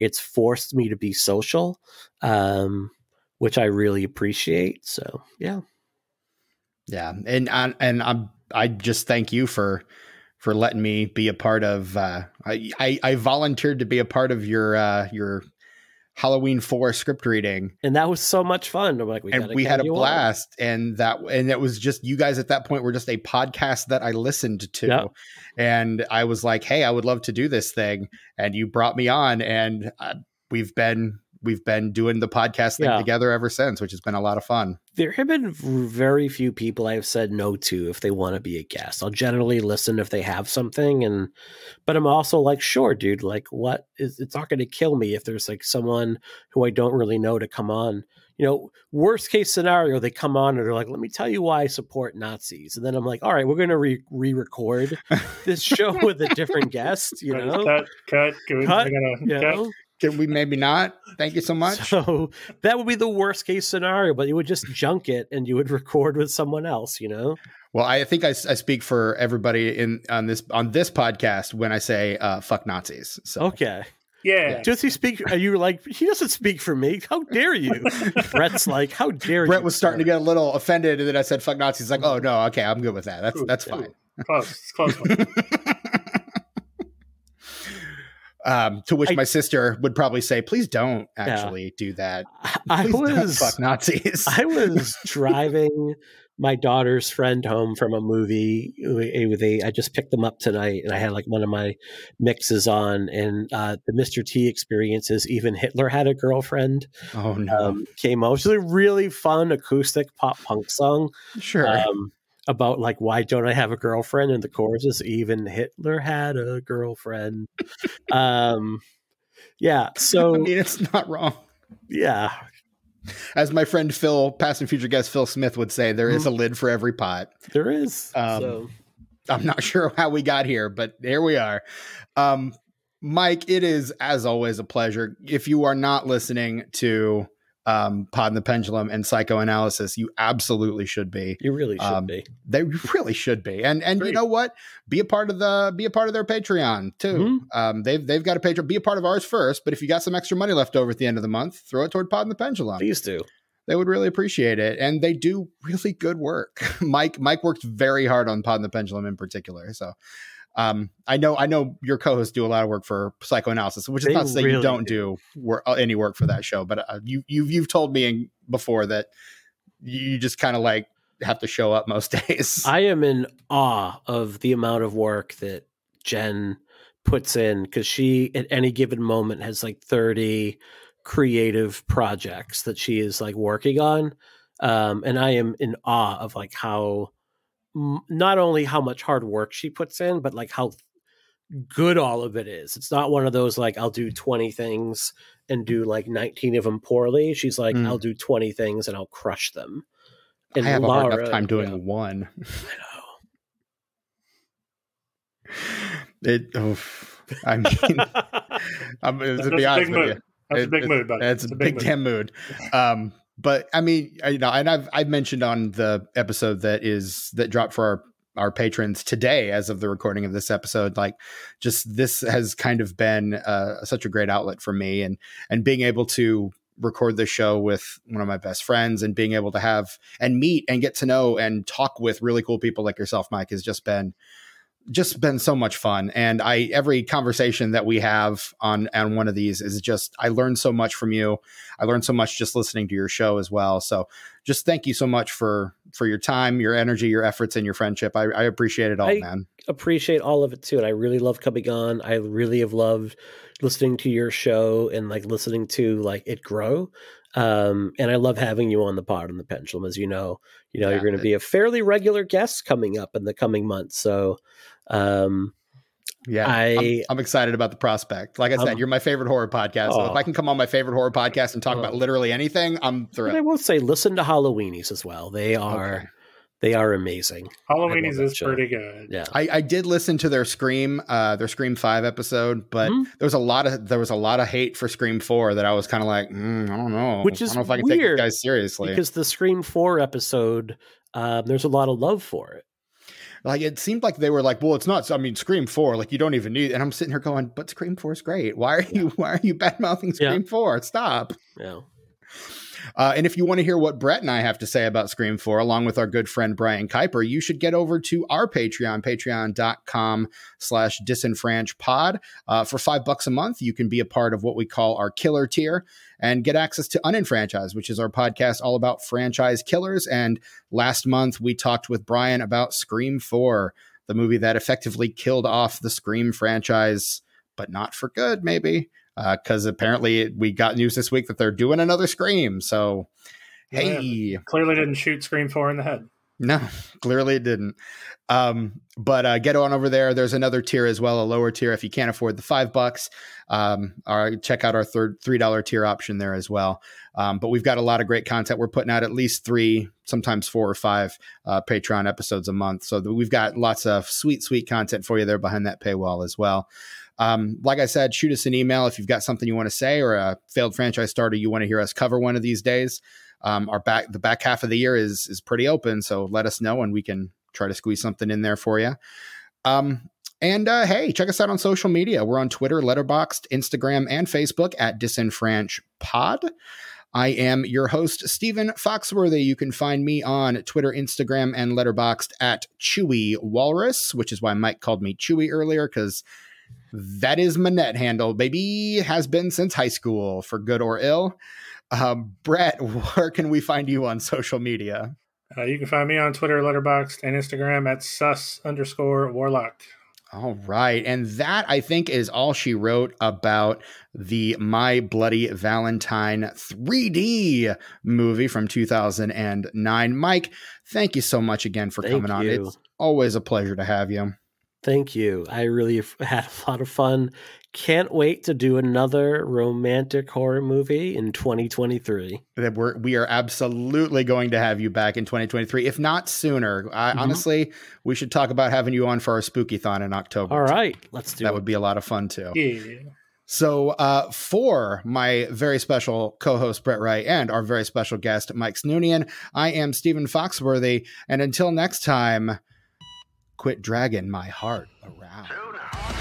it's forced me to be social, um, which I really appreciate. So yeah, yeah, and I, and I'm I just thank you for for letting me be a part of. Uh, I, I, I volunteered to be a part of your uh, your Halloween four script reading, and that was so much fun. I'm like, we and we had a blast, on. and that and it was just you guys at that point were just a podcast that I listened to, yep. and I was like, hey, I would love to do this thing, and you brought me on, and uh, we've been we've been doing the podcast thing yeah. together ever since, which has been a lot of fun. There have been very few people I've said no to if they want to be a guest. I'll generally listen if they have something, and but I'm also like, sure, dude, like what is it's not going to kill me if there's like someone who I don't really know to come on. You know, worst case scenario, they come on and they're like, "Let me tell you why I support Nazis," and then I'm like, "All right, we're going to re record this show with a different guest." You know, cut, cut, cut, you know? Can we maybe not? Thank you so much. So that would be the worst case scenario, but you would just junk it and you would record with someone else, you know? Well, I think I, I speak for everybody in on this on this podcast when I say uh, "fuck Nazis." So. Okay. Yeah. Does he speak? Are you like, he doesn't speak for me. How dare you? Brett's like, how dare Brett you? Brett was starting to get a little offended. And then I said, fuck Nazis. He's like, oh, no, okay, I'm good with that. That's, that's fine. Close. It's close. Um, to which I, my sister would probably say, "Please don't actually yeah. do that. Please I was fuck Nazis." I was driving my daughter's friend home from a movie with a. I just picked them up tonight, and I had like one of my mixes on, and uh, the Mr. T experiences. Even Hitler had a girlfriend. Oh no! Um, came out. It was a really fun acoustic pop punk song. Sure. Um, about like why don't I have a girlfriend? And the chorus is even Hitler had a girlfriend. um, yeah. So I mean, it's not wrong. Yeah. As my friend Phil, past and future guest Phil Smith would say, there is a lid for every pot. There is. Um, so. I'm not sure how we got here, but here we are. Um, Mike, it is as always a pleasure. If you are not listening to um, Pod and the Pendulum and Psychoanalysis, you absolutely should be. You really should um, be. They really should be. And and Great. you know what? Be a part of the be a part of their Patreon too. Mm-hmm. Um, they've they've got a Patreon. Be a part of ours first. But if you got some extra money left over at the end of the month, throw it toward Pod and the Pendulum. Please do. They would really appreciate it, and they do really good work. Mike Mike worked very hard on Pod and the Pendulum in particular. So um, I know I know your co-hosts do a lot of work for psychoanalysis, which is they not to say really you don't do, do work, uh, any work for that show, but uh, you you've you've told me before that you just kind of like have to show up most days. I am in awe of the amount of work that Jen puts in because she at any given moment has like 30 creative projects that she is like working on. Um, and I am in awe of like how not only how much hard work she puts in, but like how good all of it is. It's not one of those like I'll do 20 things and do like 19 of them poorly. She's like mm. I'll do 20 things and I'll crush them. And I have Laura, a hard enough time doing yeah. one. I know. It. Oh, I mean, I'm, to be honest with you, that's it, a big it, mood, buddy. It's, it's a big, big damn mood. Um, but I mean, you know, and I've I've mentioned on the episode that is that dropped for our our patrons today as of the recording of this episode like just this has kind of been uh, such a great outlet for me and and being able to record this show with one of my best friends and being able to have and meet and get to know and talk with really cool people like yourself mike has just been just been so much fun. And i every conversation that we have on on one of these is just i learned so much from you. I learned so much just listening to your show as well. So just thank you so much for for your time your energy your efforts and your friendship. I, I appreciate it all I man. appreciate all of it too. And i really love coming on i really have loved listening to your show and like listening to like it grow. Um, and I love having you on the pod on the pendulum, as you know. You know, yeah, you're going to be a fairly regular guest coming up in the coming months. So, um, yeah, I, I'm, I'm, excited about the prospect. Like I said, um, you're my favorite horror podcast. So if I can come on my favorite horror podcast and talk about literally anything, I'm thrilled. I will say, listen to Halloweenies as well. They are. Okay. They are amazing. Halloweenies is show. pretty good. Yeah, I, I, did listen to their Scream, uh, their Scream Five episode, but mm-hmm. there was a lot of there was a lot of hate for Scream Four that I was kind of like, mm, I don't know, which is I don't know if I can weird take guys seriously because the Scream Four episode, um, there's a lot of love for it like it seemed like they were like, well, it's not. I mean, Scream Four, like you don't even need. And I'm sitting here going, but Scream Four is great. Why are you Why are you bad mouthing Scream yeah. Four? Stop. Yeah. Uh, and if you want to hear what Brett and I have to say about Scream 4, along with our good friend Brian Kuiper, you should get over to our Patreon, patreon.com slash disenfranchpod. Uh, for five bucks a month, you can be a part of what we call our killer tier and get access to Unenfranchised, which is our podcast all about franchise killers. And last month, we talked with Brian about Scream 4, the movie that effectively killed off the Scream franchise, but not for good, maybe because uh, apparently we got news this week that they're doing another Scream. So, hey, clearly didn't shoot Scream Four in the head. No, clearly it didn't. Um, but uh, get on over there. There's another tier as well, a lower tier if you can't afford the five bucks. Um, or check out our third three dollar tier option there as well. Um, but we've got a lot of great content. We're putting out at least three, sometimes four or five uh, Patreon episodes a month. So we've got lots of sweet, sweet content for you there behind that paywall as well. Um, like I said, shoot us an email if you've got something you want to say or a failed franchise starter you want to hear us cover one of these days. Um, our back the back half of the year is is pretty open, so let us know and we can try to squeeze something in there for you. Um, and uh, hey, check us out on social media. We're on Twitter, Letterboxd, Instagram, and Facebook at DisenfranchPod. I am your host, Stephen Foxworthy. You can find me on Twitter, Instagram, and Letterboxd at Chewy Walrus, which is why Mike called me Chewy earlier because that is my net handle, baby. Has been since high school, for good or ill. Um, Brett, where can we find you on social media? Uh, you can find me on Twitter, Letterboxd, and Instagram at sus underscore warlock. All right. And that, I think, is all she wrote about the My Bloody Valentine 3D movie from 2009. Mike, thank you so much again for thank coming you. on. It's always a pleasure to have you. Thank you. I really had a lot of fun. Can't wait to do another romantic horror movie in 2023. We're, we are absolutely going to have you back in 2023, if not sooner. I, mm-hmm. Honestly, we should talk about having you on for our spooky thon in October. All right, let's do that. It. Would be a lot of fun too. Yeah. So, uh, for my very special co host, Brett Wright, and our very special guest, Mike Snoonian, I am Stephen Foxworthy. And until next time, quit dragging my heart around.